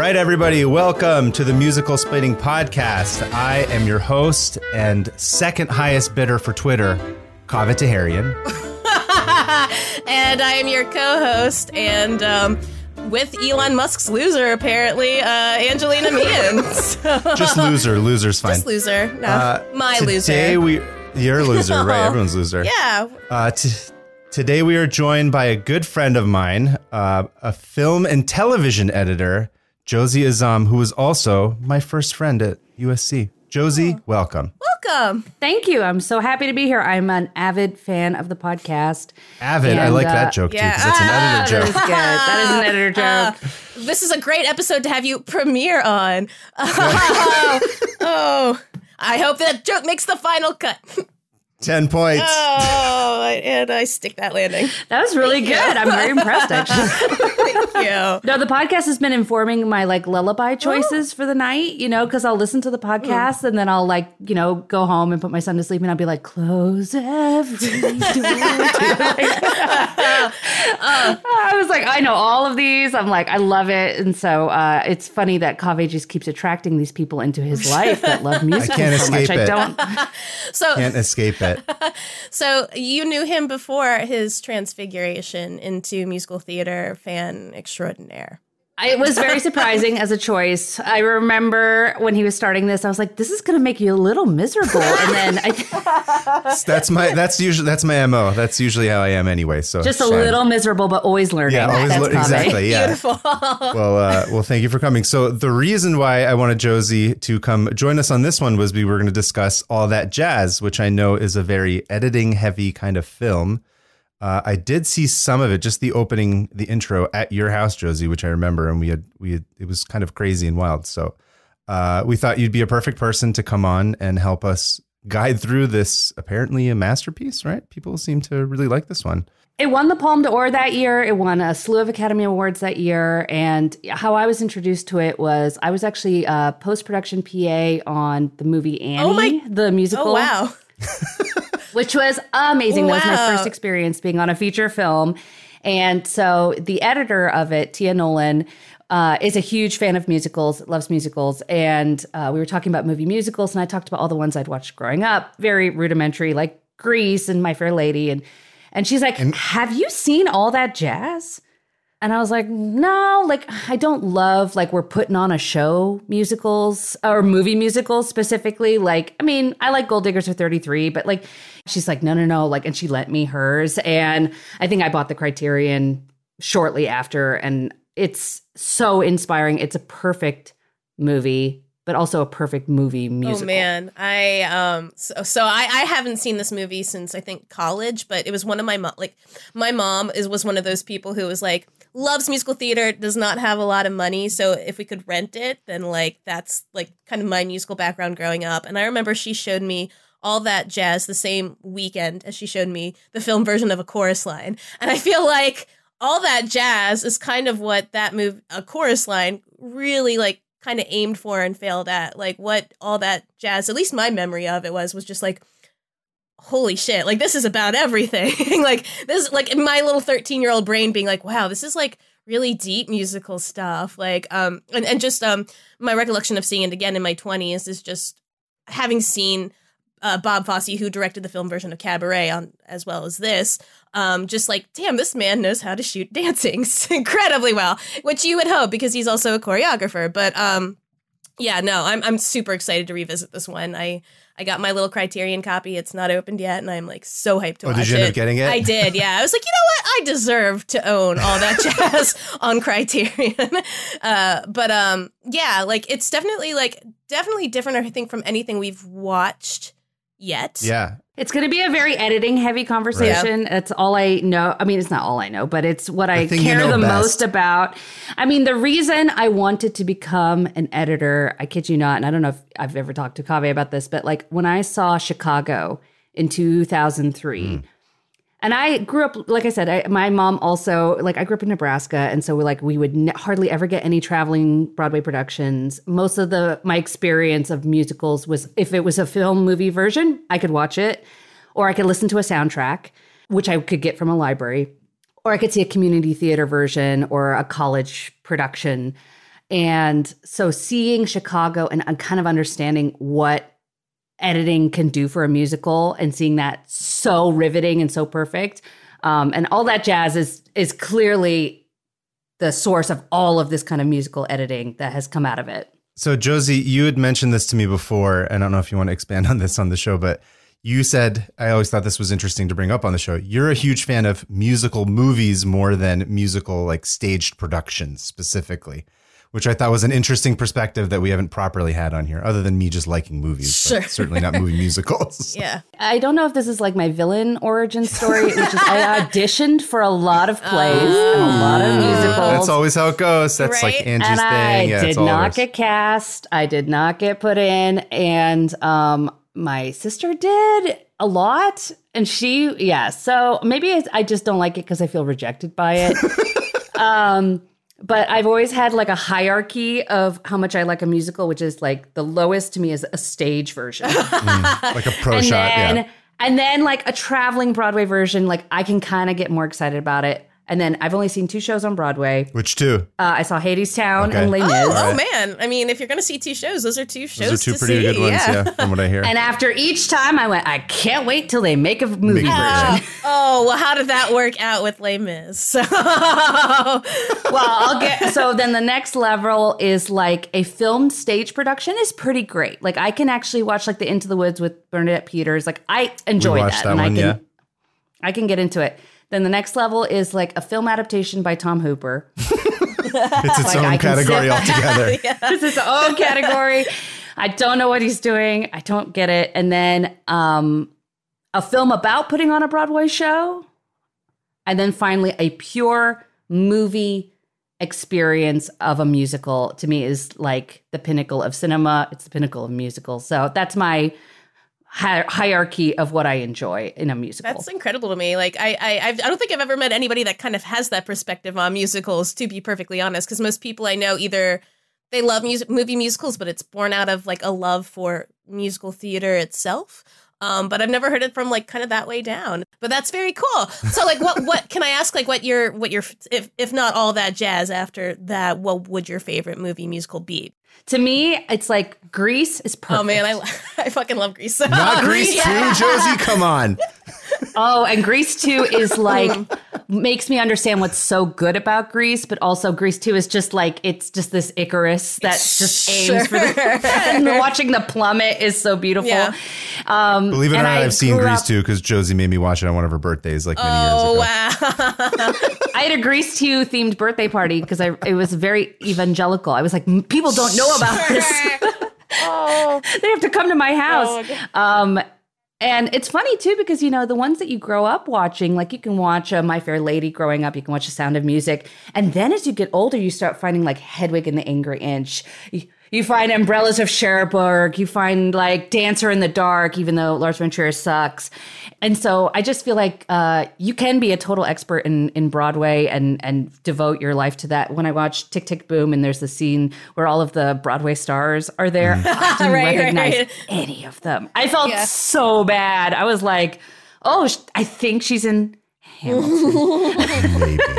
right, everybody, welcome to the Musical Splaining Podcast. I am your host and second highest bidder for Twitter, Kaveh Taherian. and I am your co-host and um, with Elon Musk's loser, apparently, uh, Angelina Meehan. So- Just loser. Loser's fine. Just loser. No, Uh, my today loser. we you're loser, right? Everyone's loser. yeah. Uh, t- today we are joined by a good friend of mine, uh, a film and television editor, Josie Azzam, who was also my first friend at USC. Josie, welcome. Welcome. Thank you. I'm so happy to be here. I'm an avid fan of the podcast. Avid. I like uh, that joke yeah. too, because it's an editor is joke. good. That is an editor joke. This is a great episode to have you premiere on. Oh, oh. I hope that joke makes the final cut. Ten points. Oh, and I stick that landing. that was really good. I'm very impressed, actually. Thank you. No, the podcast has been informing my like lullaby choices for the night, you know, because I'll listen to the podcast and then I'll like, you know, go home and put my son to sleep and I'll be like, close every door. I was like, I know all of these. I'm like, I love it. And so uh, it's funny that Kaveh just keeps attracting these people into his life that love music can't so much. escape I don't. So, Can't escape it. so you knew him before his transfiguration into musical theater fan extraordinaire. It was very surprising as a choice. I remember when he was starting this, I was like, "This is going to make you a little miserable." And then I That's my. That's usually that's my mo. That's usually how I am anyway. So just a fine. little miserable, but always learning. Yeah, always That's lo- exactly. Yeah. Beautiful. Well, uh, well, thank you for coming. So the reason why I wanted Josie to come join us on this one was we were going to discuss all that jazz, which I know is a very editing heavy kind of film. Uh, I did see some of it, just the opening, the intro at your house, Josie, which I remember, and we had we had, it was kind of crazy and wild. So uh, we thought you'd be a perfect person to come on and help us guide through this apparently a masterpiece, right? People seem to really like this one. It won the Palme d'Or that year. It won a slew of Academy Awards that year. And how I was introduced to it was I was actually a post production PA on the movie Annie, Oh my- the musical. Oh wow. Which was amazing. That was my first experience being on a feature film. And so the editor of it, Tia Nolan, uh, is a huge fan of musicals, loves musicals. And uh, we were talking about movie musicals, and I talked about all the ones I'd watched growing up, very rudimentary, like Grease and My Fair Lady. And, and she's like, Have you seen all that jazz? And I was like, no, like I don't love like we're putting on a show musicals or movie musicals specifically. Like, I mean, I like Gold Diggers for 33, but like she's like, no, no, no. Like, and she lent me hers. And I think I bought the Criterion shortly after. And it's so inspiring. It's a perfect movie, but also a perfect movie musical. Oh man, I um so, so I I haven't seen this movie since I think college, but it was one of my mom like my mom is was one of those people who was like loves musical theater, does not have a lot of money, so if we could rent it, then like that's like kind of my musical background growing up. And I remember she showed me all that jazz the same weekend as she showed me the film version of a chorus line. And I feel like all that jazz is kind of what that move a chorus line really like kind of aimed for and failed at. Like what all that jazz, at least my memory of it was, was just like, holy shit, like this is about everything. like this, like my little 13 year old brain being like, wow, this is like really deep musical stuff. Like, um, and, and just, um, my recollection of seeing it again in my 20s is just having seen uh, Bob Fosse, who directed the film version of Cabaret, on as well as this, um, just like, damn, this man knows how to shoot dancing incredibly well, which you would hope because he's also a choreographer. But um, yeah, no, I'm I'm super excited to revisit this one. I I got my little Criterion copy. It's not opened yet, and I'm like so hyped to Oh, watch did you it. end up getting it? I did. Yeah, I was like, you know what? I deserve to own all that jazz on Criterion. Uh, but um, yeah, like it's definitely like definitely different. I think from anything we've watched yet. Yeah. It's going to be a very editing heavy conversation. That's all I know. I mean, it's not all I know, but it's what I you care know the best. most about. I mean, the reason I wanted to become an editor, I kid you not, and I don't know if I've ever talked to Kaveh about this, but like when I saw Chicago in 2003, hmm. And I grew up, like I said, I, my mom also, like, I grew up in Nebraska. And so, we're like, we would hardly ever get any traveling Broadway productions. Most of the, my experience of musicals was if it was a film movie version, I could watch it, or I could listen to a soundtrack, which I could get from a library, or I could see a community theater version or a college production. And so seeing Chicago and uh, kind of understanding what editing can do for a musical and seeing that so riveting and so perfect um, and all that jazz is is clearly the source of all of this kind of musical editing that has come out of it. So Josie, you had mentioned this to me before. I don't know if you want to expand on this on the show, but you said I always thought this was interesting to bring up on the show. You're a huge fan of musical movies more than musical like staged productions specifically which I thought was an interesting perspective that we haven't properly had on here, other than me just liking movies, sure. certainly not movie musicals. Yeah. I don't know if this is like my villain origin story, which is I auditioned for a lot of plays uh, and a lot of musicals. That's always how it goes. That's right? like Angie's and thing. I yeah, did not get cast. I did not get put in. And um, my sister did a lot. And she, yeah. So maybe I just don't like it because I feel rejected by it. um, but I've always had like a hierarchy of how much I like a musical, which is like the lowest to me is a stage version, mm, like a pro and shot, then, yeah. And then like a traveling Broadway version, like I can kind of get more excited about it. And then I've only seen two shows on Broadway. Which two? Uh, I saw Hadestown Okay. and Les Mis. Oh, Right. oh man! I mean, if you're going to see two shows, those are two shows. Those are two to pretty see. good ones, Yeah. yeah. from what I hear. And after each time, I went, I can't wait till they make a movie Make version. version. Oh well, how did that work out with Les Mis? well, I'll get so then the next level is like a filmed stage production is pretty great. Like I can actually watch like the Into the Woods with Bernadette Peters. Like I enjoy watched that, that and one, I can yeah. I can get into it. Then the next level is like a film adaptation by Tom Hooper. it's its Like, own can category altogether. this is its own category. I don't know what he's doing. I don't get it. And then um, a film about putting on a Broadway show. And then finally, a pure movie experience of a musical to me is like the pinnacle of cinema. It's the pinnacle of musical. So that's my hi- hierarchy of what I enjoy in a musical. That's incredible to me. Like I, I, I've, I don't think I've ever met anybody that kind of has that perspective on musicals. To be perfectly honest, because most people I know either they love music, movie musicals, but it's born out of like a love for musical theater itself. Um, but I've never heard it from like kind of that way down. But that's very cool. So like, what, what can I ask? Like, what your, what your, if if not all that jazz after that, what would your favorite movie musical be? To me, it's like Grease is perfect. Oh man, I, I fucking love Grease. Not Grease too, Josie. Come on. Oh, and Grease 2 is like makes me understand what's so good about Grease, but also Grease 2 is just like it's just this Icarus that just aims for the and watching the plummet is so beautiful. Yeah. Um Believe it or not, I I've seen grew Grease up- too because Josie made me watch it on one of her birthdays like many years Oh ago. wow. I had a Grease 2 themed birthday party because I it was very evangelical. I was like, people don't know about this. oh. they have to come to my house. Oh, um, and it's funny too because you know the ones that you grow up watching, like you can watch uh, My Fair Lady growing up, you can watch The Sound of Music, and then as you get older, you start finding like Hedwig and the Angry Inch. You, you find Umbrellas of Cherbourg. You find like Dancer in the Dark, even though Lars von Trier sucks. And so I just feel like uh, you can be a total expert in in Broadway and and devote your life to that. When I watch Tick Tick Boom, and there's the scene where all of the Broadway stars are there, I didn't Right, right, recognize right. any of them. I felt Yeah. so bad. I was like, oh, sh- I think she's in Hamilton. Maybe.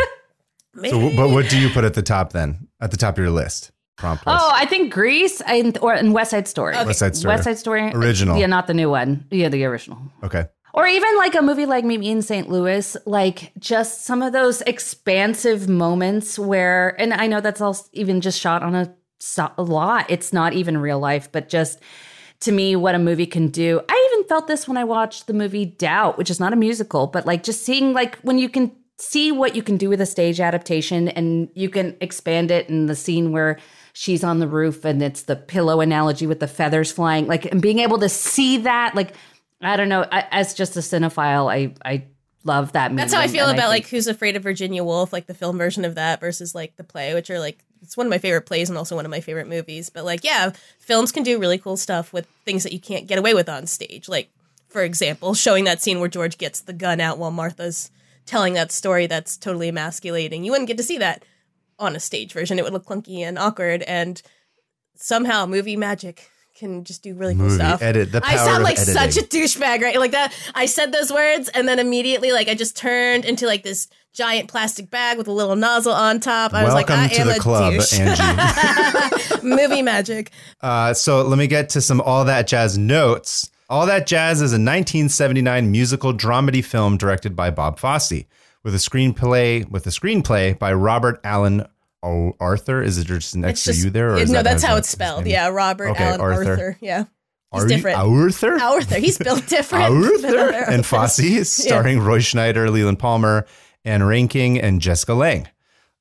So, but what do you put at the top then? At the top of your list? Prompt list. oh, I think Grease and or and West Side Story. West Side Story. West Side Story. Original. Yeah, not the new one. Yeah, the original. Okay. Or even like a movie like Meet Me in St. Louis, like just some of those expansive moments where, and I know that's all even just shot on a, a lot. It's not even real life, but just to me, what a movie can do. I even felt this when I watched the movie Doubt, which is not a musical, but like just seeing like when you can see what you can do with a stage adaptation and you can expand it in the scene where she's on the roof and it's the pillow analogy with the feathers flying like and being able to see that like I don't know. I, as just a cinephile, I I love that movie. That's how I feel about like think- Who's Afraid of Virginia Woolf, like the film version of that versus like the play, which are like it's one of my favorite plays and also one of my favorite movies. But like, yeah, films can do really cool stuff with things that you can't get away with on stage. Like, for example, showing that scene where George gets the gun out while Martha's telling that story that's totally emasculating. You wouldn't get to see that on a stage version. It would look clunky and awkward and somehow movie magic can just do really cool Movie stuff. edit, the I sound like such a douchebag, right? Like that. I said those words, and then immediately, like I just turned into like this giant plastic bag with a little nozzle on top. I was like, Welcome I to am the a club, douche. Angie. Movie magic. Uh, so let me get to some All That Jazz notes. All That Jazz is a 1979 musical dramedy film directed by Bob Fosse, with a screenplay with a screenplay by Robert Alan o- Aurthur. Is it just an It's extra just U there? Or it- no, that that's how it's spelled. Yeah, Robert Okay, Alan Aurthur. Arthur. Yeah, he's Are different. You Arthur? Arthur. He's built different. Arthur and Fosse, starring Roy Schneider, Leland Palmer, Ann Reinking, and Jessica Lange.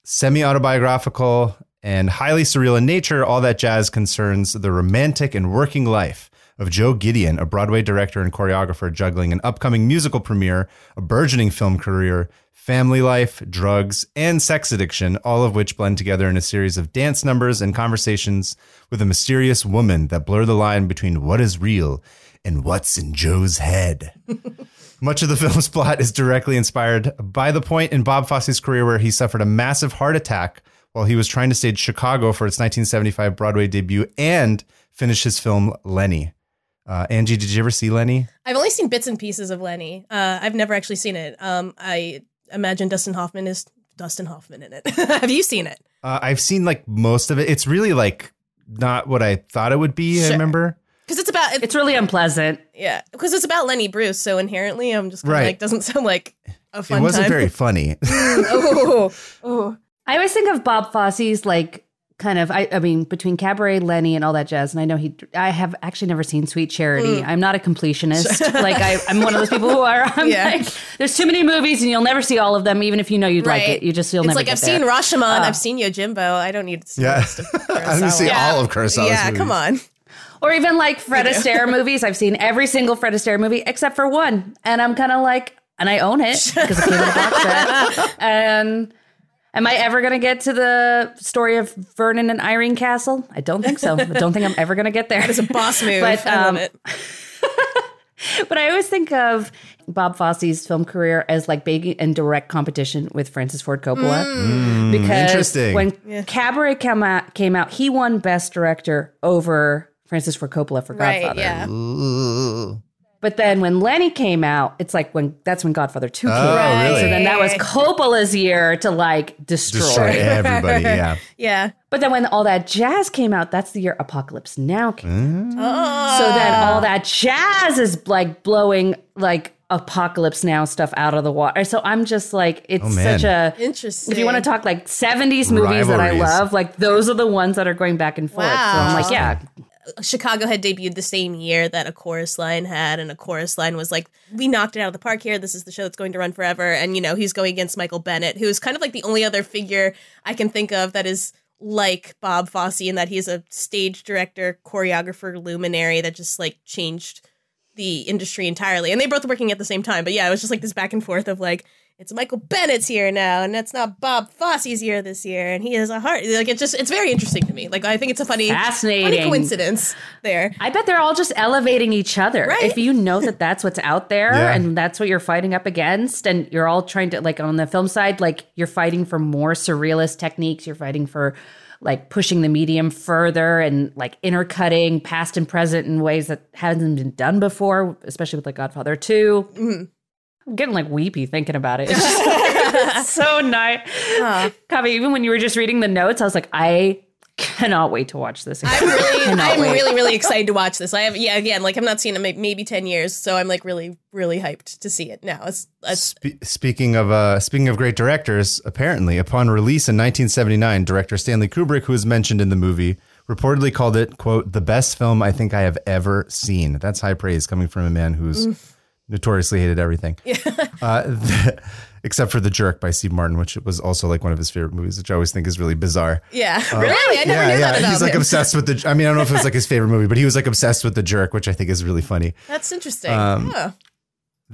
Semi autobiographical and highly surreal in nature, all that jazz concerns the romantic and working life of Joe Gideon, a Broadway director and choreographer juggling an upcoming musical premiere, a burgeoning film career, family life, drugs, and sex addiction, all of which blend together in a series of dance numbers and conversations with a mysterious woman that blur the line between what is real and what's in Joe's head. Much of the film's plot is directly inspired by the point in Bob Fosse's career where he suffered a massive heart attack while he was trying to stage Chicago for its 1975 Broadway debut and finish his film Lenny. Uh, Angie, did you ever see Lenny? I've only seen bits and pieces of Lenny. Uh, I've never actually seen it. Um, I imagine Dustin Hoffman is Dustin Hoffman in it. Have you seen it? Uh, I've seen like most of it. It's really like not what I thought it would be. I remember. Because it's about it, It's really unpleasant. yeah. Because it's about Lenny Bruce. So inherently, I'm just kinda Right. like doesn't sound like a fun it wasn't time. very funny. oh, oh, I always think of Bob Fosse's like kind of I, I mean between Cabaret, Lenny, and all that jazz. And I know he I have actually never seen Sweet Charity. I'm not a completionist. like I, I'm one of those people who are. I'm Yeah. like, there's too many movies and you'll never see all of them, even if you know you'd like it. You just you'll never. it's never. like get I've there. seen Rashomon. Uh, I've seen Yojimbo. I don't need to see Yeah. of I didn't see Kurosawa. all of Kurosawa's Yeah, movies. come on. Or even like Fred Astaire movies. I've seen every single Fred Astaire movie except for one. And I'm kind of like, and I own it because it came in a box set. And am I ever going to get to the story of Vernon and Irene Castle? I don't think so. I don't think I'm ever going to get there. It's a boss move. But, I love um, it. But I always think of Bob Fosse's film career as like big in direct competition with Francis Ford Coppola. Mm. because interesting. when Cabaret came out, came out, he won Best Director over Francis Ford Coppola for Right. Godfather. Yeah. Ooh. But then when Lenny came out, it's like when that's when Godfather 2 came Oh, out. really? So then that was Coppola's year to like destroy. Destroy everybody. Yeah. Yeah. But then when all that jazz came out, that's the year Apocalypse Now came. Oh. So then all that jazz is like blowing like Apocalypse Now stuff out of the water. So I'm just like, it's Oh, such a Interesting. if you want to talk like 70s movies that I love, like those are the ones that are going back and forth. So I'm like, yeah, Chicago had debuted the same year that a chorus line had, and a chorus line was like, "We knocked it out of the park here. This is the show that's going to run forever." And you know, he's going against Michael Bennett, who is kind of like the only other figure I can think of that is like Bob Fosse in that he's a stage director, choreographer, luminary that just like changed the industry entirely. And they both working at the same time. But yeah, it was just like this back and forth of like, it's Michael Bennett's here now, and that's not Bob Fosse's year this year, and he has a heart. Like it's just, it's very interesting to me. Like I think it's a funny, fascinating funny Fascinating. coincidence there. I bet they're all just elevating each other. Right. If you know that that's what's out there Yeah. and that's what you're fighting up against, and you're all trying to, like, on the film side, like, you're fighting for more surrealist techniques, you're fighting for, like, pushing the medium further and, like, intercutting past and present in ways that hasn't been done before, especially with, like, Godfather 2. Mm-hmm. I'm getting, like, weepy thinking about it. It's just it's so nice. Kaveh, even when you were just reading the notes, I was like, I cannot wait to watch this. Again. I'm really, I'm wait. really, really excited to watch this. I have, yeah, again, like I'm not seeing it may- maybe ten years, so I'm like really, really hyped to see it now. It's, it's Spe- speaking of uh, speaking of great directors, apparently upon release in 1979, director Stanley Kubrick, who is mentioned in the movie, reportedly called it "quote the best film I think I have ever seen." That's high praise coming from a man who's notoriously hated everything, uh, the- except for The Jerk by Steve Martin, which was also like one of his favorite movies, which I always think is really bizarre. yeah, really. I never knew that about He's like him. obsessed with the. I mean, I don't know if it was like his favorite movie, but he was like obsessed with The Jerk, which I think is really funny. That's interesting. Um, Huh.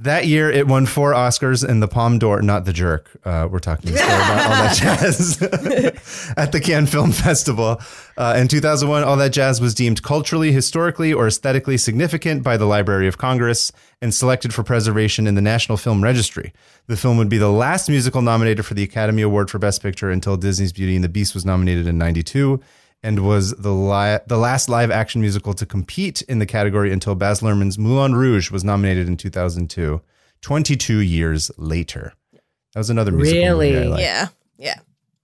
That year, it won four Oscars in the Palme d'Or, not the jerk. Uh, we're talking about all that jazz at the Cannes Film Festival. Uh, in 2001, all that jazz was deemed culturally, historically, or aesthetically significant by the Library of Congress and selected for preservation in the National Film Registry. The film would be the last musical nominated for the Academy Award for Best Picture until Disney's Beauty and the Beast was nominated in 92 and was the li- the last live action musical to compete in the category until Baz Luhrmann's Moulin Rouge was nominated in 2002, 22 years later. That was another musical Really? movie I liked. Yeah. Yeah.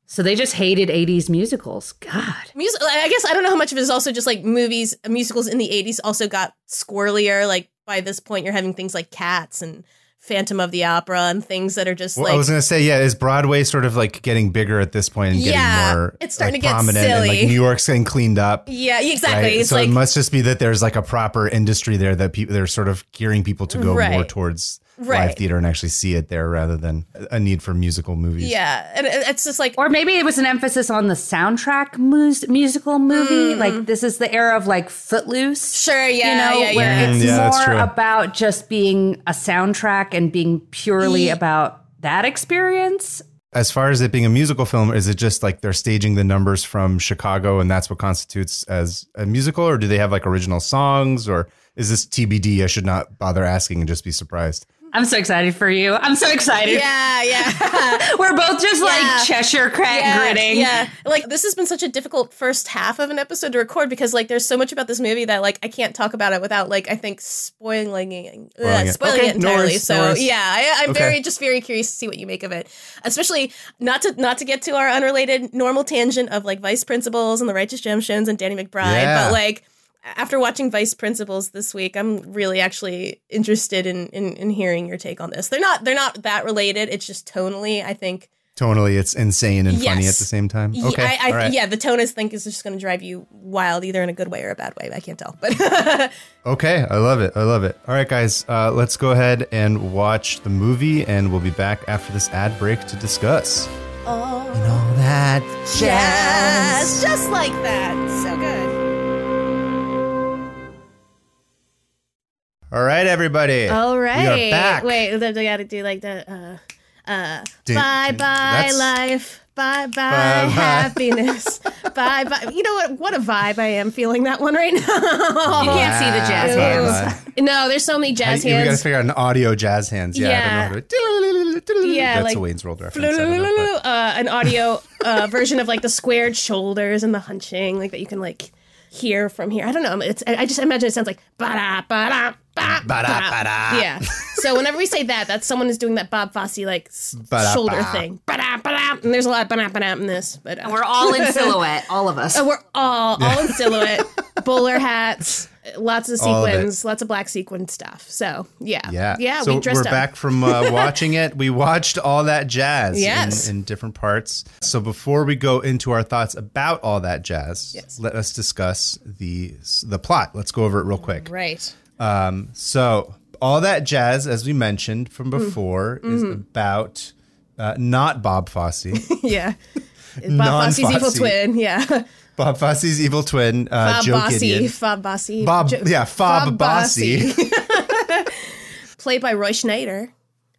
So they just hated 80s musicals. God. Music, I guess I don't know how much of it is also just like movies, musicals in the 80s also got squirrelier. Like by this point, you're having things like Cats and Phantom of the Opera and things that are just Well, like. I was gonna say, yeah, is Broadway sort of like getting bigger at this point and getting Yeah, more it's starting like, to get prominent and like. New York's getting cleaned up. yeah, exactly. Right? So like it must just be that there's like a proper industry there that people they're sort of gearing people to go more Right. live theater and actually see it there rather than a need for musical movies. yeah, and it's just like Or maybe it was an emphasis on the soundtrack mus- musical movie. Like this is the era of like Footloose. sure, yeah, you know, yeah, where yeah. it's Mm, yeah, more true. about just being a soundtrack and being purely Ye- about that experience. As far as it being a musical film, is it just like they're staging the numbers from Chicago and that's what constitutes as a musical, or do they have like original songs, or is this TBD? I should not bother asking and just be surprised. I'm so excited for you. I'm so excited. yeah, yeah. We're both just Yeah. like Cheshire cat yeah, gritting. Yeah, like this has been such a difficult first half of an episode to record because like there's so much about this movie that like I can't talk about it without like I think spoiling it, Spoiling uh, it. spoiling Okay, it entirely. worries, no so worries. yeah, I, I'm Okay. very just very curious to see what you make of it, especially not to not to get to our unrelated normal tangent of like Vice Principals and the Righteous Gemstones and Danny McBride, Yeah. but like. After watching Vice Principals this week, I'm really actually interested in, in in hearing your take on this. They're not they're not that related. It's just tonally, I think Tonally, it's insane and funny at the same time. yeah, Okay, I, I, right. yeah, the tone is think is just going to drive you wild, either in a good way or a bad way. I can't tell, but Okay, I love it. I love it. All right, guys, uh, let's go ahead and watch the movie, and we'll be back after this ad break to discuss. oh, And all that yes, just like that, so good. All right, everybody. All right, We are back. Wait, they got to do like the uh, uh, Dun- bye bye that's- life. Bye bye Bye-bye. happiness. bye bye. You know what? What a vibe I am feeling that one right now. You can't see the jazz Wow. hands. no, there's so many I, jazz we got to hands. figure out an audio jazz hands. Yeah, I don't know. how to- Yeah, that's like- a Wayne's World reference. I don't know, but- uh, an audio uh, version of like the squared shoulders and the hunching, like that you can like hear from here. I don't know. It's I I just imagine it sounds like ba da ba da ba Ba-da, ba-da. Yeah. So whenever we say that, that's someone is doing that Bob Fosse like s- Ba-da, shoulder ba. thing. Ba da ba da. And there's a lot of ba da ba da in this, but uh, We're all in silhouette, all of us. uh, we're all all in silhouette, bowler hats, lots of All of sequins, lots of black sequin stuff. So yeah, Yeah. yeah. So we dressed are up. back from uh, watching it. We watched all that jazz Yes. in, in different parts. So before we go into our thoughts about all that jazz, Yes. let us discuss the the plot. Let's go over it real quick. Right. Um, so all that jazz, as we mentioned from Mm. before, Mm-hmm. is about uh, not Bob Fosse. Yeah. Bob Fosse's evil twin. Yeah. Bob Fosse's evil twin, uh, Bob Joe Bossy. Gideon. Bob Bossy. Bob, Jo- yeah, Fob Bossy, Played by Roy Schneider.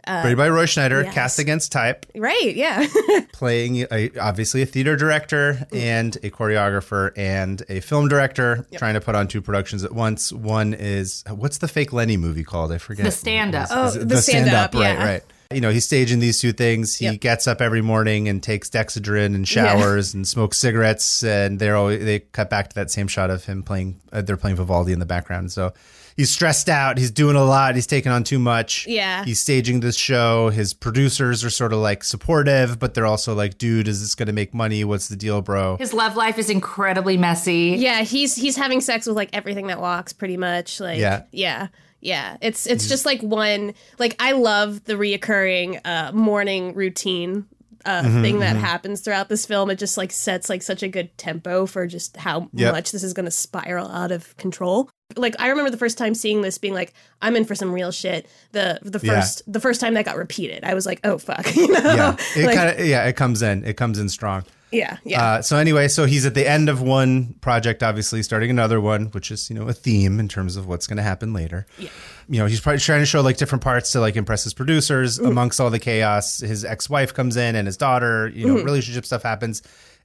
Uh, played by Roy Schneider, yes. cast against type. Right, yeah. playing a, obviously a theater director and a choreographer and a film director trying to put on two productions at once. One is what's the fake Lenny movie called? I forget. The stand-up. Oh, Is it the stand-up, right, yeah. right. You know, he's staging these two things. He Yep. gets up every morning and takes Dexedrine and showers and smokes cigarettes. And they're always, they cut back to that same shot of him playing. Uh, they're playing Vivaldi in the background. So he's stressed out. He's doing a lot. He's taking on too much. Yeah. He's staging this show. His producers are sort of like supportive, but they're also like, "Dude, is this going to make money? What's the deal, bro?" His love life is incredibly messy. yeah, he's he's having sex with like everything that walks pretty much. Like Yeah. Yeah. Yeah. It's it's just like one like I love the reoccurring uh morning routine uh Mm-hmm, thing that happens throughout this film. It just like sets like such a good tempo for just how Yep. much this is gonna spiral out of control. Like I remember the first time seeing this being like, I'm in for some real shit. The the Yeah. first the first time that got repeated, I was like, oh fuck. You know? Yeah, it Like, kind of yeah, it comes in. It comes in strong. Yeah, yeah. Uh, so anyway, so he's at the end of one project, obviously starting another one, which is you know a theme in terms of what's going to happen later. Yeah. You know, he's probably trying to show like different parts to like impress his producers. Mm-hmm. Amongst all the chaos, his ex-wife comes in and his daughter. You Mm-hmm. know, relationship stuff happens,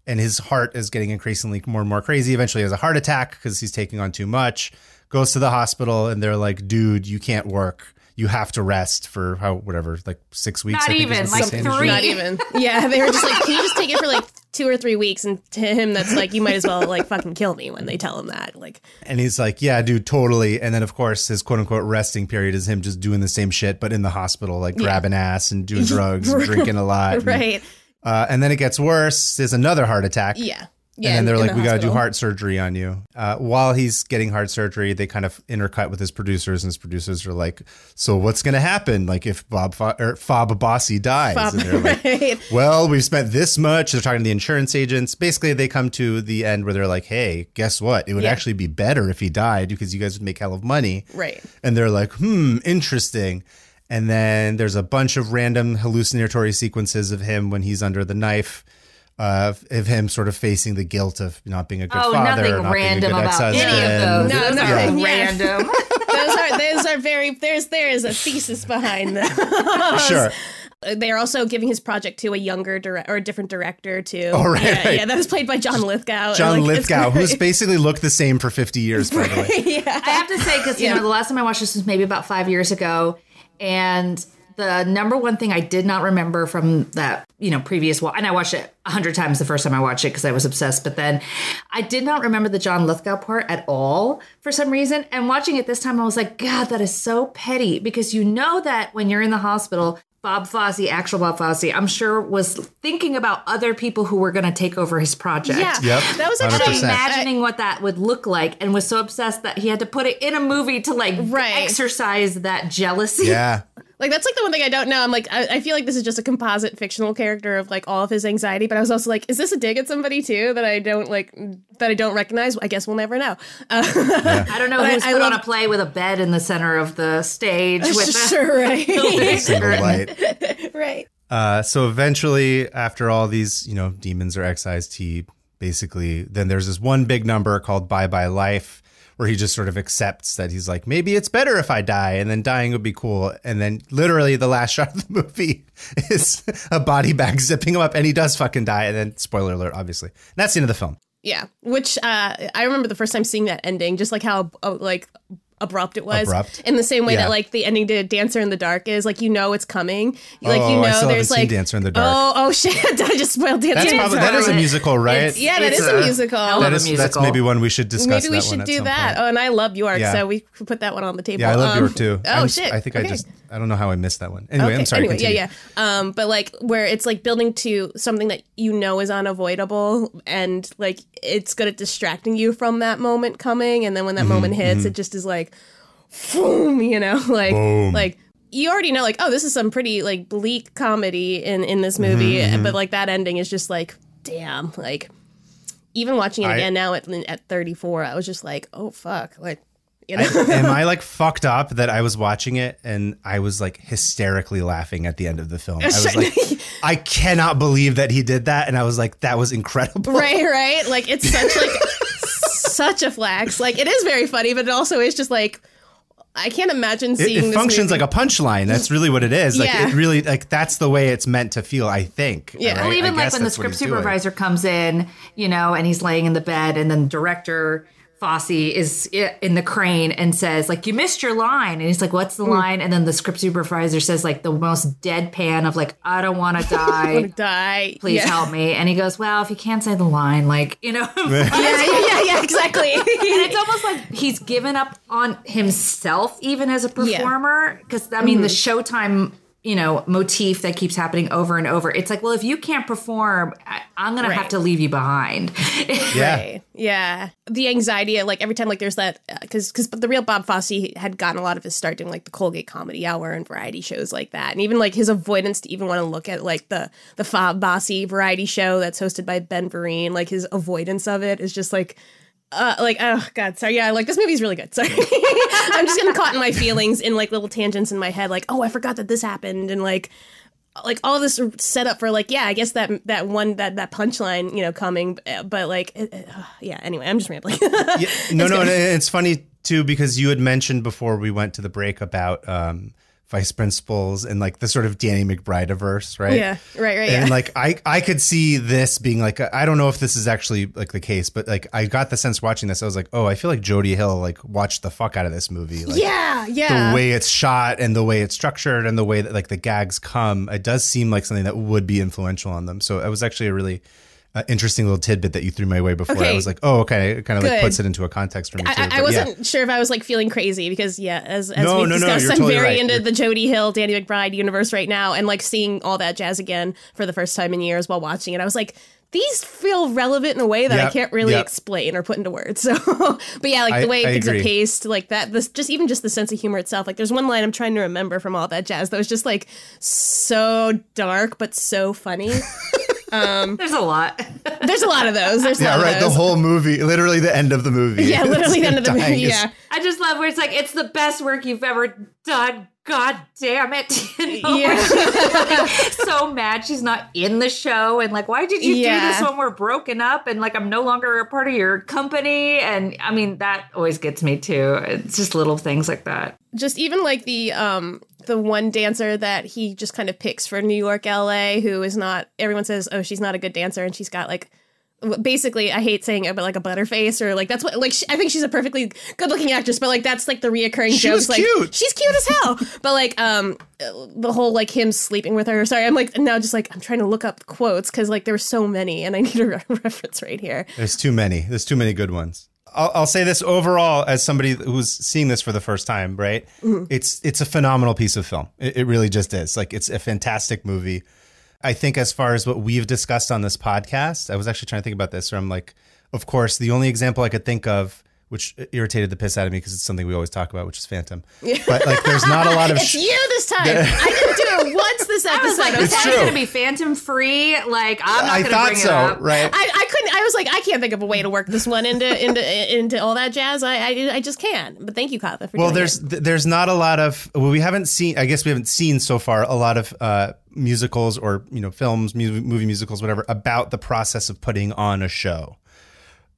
and his heart is getting increasingly more and more crazy. Eventually, he has a heart attack because he's taking on too much. Goes to the hospital, and they're like, "Dude, you can't work." You have to rest for how whatever like six weeks. Not I think even, like three. is. Not even. Yeah, they were just like, can you just take it for like two or three weeks? And to him, that's like, you might as well like fucking kill me when they tell him that. Like, And he's like, "Yeah, dude, totally." And then of course his quote unquote resting period is him just doing the same shit, but in the hospital, like grabbing ass and doing drugs, and drinking a lot. and- right? Uh, and then it gets worse. There's another heart attack. Yeah. Yeah. and then they're like, the "We got to do heart surgery on you." Uh, while he's getting heart surgery, they kind of intercut with his producers, and his producers are like, "So what's going to happen? Like if Bob Fo- or Fob Bossy dies?" Fob- and they're like, right. "Well, we've spent this much." They're talking to the insurance agents. Basically, they come to the end where they're like, "Hey, guess what? It would Yeah. actually be better if he died because you guys would make hell of money." Right. And they're like, "Hmm, interesting." And then there's a bunch of random hallucinatory sequences of him when he's under the knife uh, of him sort of facing the guilt of not being a good Oh, father, nothing or not random being a good about any of ex-husband. those. No, Those no, are yeah. random. those are those are very there's there is a thesis behind them. Sure. They're also giving his project to a younger direct or a different director too. Oh, right, yeah, right. yeah, that was played by John Lithgow. John Like, it's Lithgow, who's basically looked the same for 50 years, by the way. yeah. I have to say, because you Yeah. know, the last time I watched this was maybe about five years ago, and the number one thing I did not remember from that, you know, previous wa- and I watched it a hundred times the first time I watched it because I was obsessed. But then I did not remember the John Lithgow part at all for some reason. And watching it this time, I was like, God, that is so petty because you know that when you're in the hospital. Bob Fosse, actual Bob Fosse, I'm sure was thinking about other people who were going to take over his project. Yeah. Yep, That was 100%. actually imagining what that would look like and was so obsessed that he had to put it in a movie to like Right. exercise that jealousy. Yeah. Like that's like the one thing I don't know. I'm like I, I feel like this is just a composite fictional character of like all of his anxiety, but I was also like, is this a dig at somebody too that I don't like that I don't recognize? I guess we'll never know. Uh, I don't know But I- who's I put on love- a play with a bed in the center of the stage with the sure, right, light. right. Uh, so eventually, after all these, you know, demons are excised, he basically, then there's this one big number called Bye Bye Life, where he just sort of accepts that he's like, maybe it's better if I die, and then dying would be cool. And then literally the last shot of the movie is a body bag zipping him up, and he does fucking die. And then, spoiler alert, obviously. And that's the end of the film. Yeah, which uh, I remember the first time seeing that ending, just like how uh, like abrupt it was. Abrupt? In the same way Yeah. that like the ending to Dancer in the Dark is, like you know it's coming. Like Oh, you know I still there's haven't seen like Dancer in the Dark. Oh oh shit! I just spoiled Dancer. That's in the probably Dark. that is a musical, right? It's- Yeah, that It's is a, a- musical. I love that a is that's maybe one we should discuss. Maybe we that should one do that. point. Oh, and I love York, Yeah. so we could put that one on the table. Yeah, I love Um, York too. Oh I'm- shit! I think I just I don't know how I missed that one. Anyway, Okay, I'm sorry. Anyway, continue. yeah, yeah. Um, but like where it's like building to something that you know is unavoidable, and like it's good at distracting you from that moment coming, and then when that Mm-hmm, moment hits, it just is like, boom, you know, like Boom. like you already know, like, oh, this is some pretty like bleak comedy in in this movie, Mm-hmm, but like that ending is just like, damn, like. Even watching it I- again now at at 34, I was just like, oh fuck, like, you know, I, am I like fucked up that I was watching it and I was like hysterically laughing at the end of the film? I was like, I cannot believe that he did that, and I was like, that was incredible. right right like it's such like such a flex like it is very funny but it also is just like i can't imagine seeing it this functions movie. like a punchline. That's really what it is. Like Yeah. it really like that's the way it's meant to feel. I think. Yeah. right? Well, even I like when the script he's doing. supervisor comes in, you know, and he's laying in the bed, and then director Fosse is in the crane and says, like, you missed your line. And he's like, what's Hmm. the line? And then the script supervisor says, like, the most deadpan of, like, I don't want to die. die Please yeah. help me. And he goes, well, if you can't say the line, like, you know. yeah yeah yeah, yeah exactly it's almost like he's given up on himself, even as a performer. Because, I mean, the Mm-hmm. Showtime. You know, motif that keeps happening over and over. It's like, well, if you can't perform, I, I'm gonna have to leave you behind. Yeah. Right. Yeah. The anxiety, like every time, like there's that, uh, because because the real Bob Fosse had gotten a lot of his start doing like the Colgate Comedy Hour and variety shows like that, and even like his avoidance to even want to look at like the the Fob Bossy variety show that's hosted by Ben Vereen, like his avoidance of it is just like. Uh, like oh god sorry. Yeah like this movie's really good. Sorry. I'm just getting caught in my feelings in like little tangents in my head like oh i forgot that this happened and like like all this set up for like yeah i guess that that one that that punchline you know coming but like it, it- uh, yeah anyway i'm just rambling. Yeah, no, no, and it's funny too because you had mentioned before we went to the break about um, vice principals and like the sort of Danny McBride averse, right? Yeah, right, right. And yeah. like I, I could see this being like I don't know if this is actually like the case, but like I got the sense watching this, I was like, oh, I feel like Jody Hill like watched the fuck out of this movie. Like, yeah, yeah. the way it's shot and the way it's structured and the way that like the gags come, it does seem like something that would be influential on them. So it was actually a really uh, interesting little tidbit that you threw my way before. I was like, oh, okay, it kind of like puts it into a context for me too. I, I wasn't sure if I was like feeling crazy because yeah, as, as No, we've no, no, discussed, you're I'm totally very right. into You're- the Jody Hill, Danny McBride universe right now, and like seeing all that jazz again for the first time in years while watching it. I was like, these feel relevant in a way that I can't really yep. explain or put into words. So, but yeah, like the way I things agree. are paced, like that, this just even just the sense of humor itself. Like there's one line I'm trying to remember from all that jazz that was just like so dark but so funny. There's a lot. There's a lot of those. There's a yeah, lot right. of The those. whole movie, literally the end of the movie. yeah, literally the end of the movie. is- Yeah. I just love where it's like it's the best work you've ever done. God damn it! You know? Yeah. so mad she's not in the show, and like, why did you do this when we're broken up? And like, I'm no longer a part of your company. And I mean, that always gets me too. It's just little things like that. just even like the um the one dancer that he just kind of picks for New York, LA, who is not everyone says, oh, she's not a good dancer, and she's got like basically I hate saying it, but like a butterface or like that's what like she, I think she's a perfectly good looking actress, but like that's like the reoccurring She jokes. like cute. she's cute as hell, but like um the whole like him sleeping with her. Sorry, I'm like now just like I'm trying to look up quotes because like there were so many, and I need a re- reference right here. There's too many. There's too many good ones. I'll, I'll say this overall as somebody who's seeing this for the first time. Right? Mm-hmm. It's it's a phenomenal piece of film. It, it really just is. Like it's a fantastic movie. I think as far as what we've discussed on this podcast, I was actually trying to think about this. Where I'm like, of course, the only example I could think of, which irritated the piss out of me because it's something we always talk about, which is Phantom. But like, there's not a lot of. It's sh- you this time. I didn't do it once this episode. I was like, okay? this It's gonna be phantom free. Like, I'm not gonna bring so. it up. Right? I, I couldn't. I was like, I can't think of a way to work this one into into into all that jazz. I I, I just can't. But thank you, Kaveh, for Well, doing there's it. there's not a lot of well, we haven't seen. I guess we haven't seen so far a lot of uh, musicals or you know films, movie musicals, whatever, about the process of putting on a show.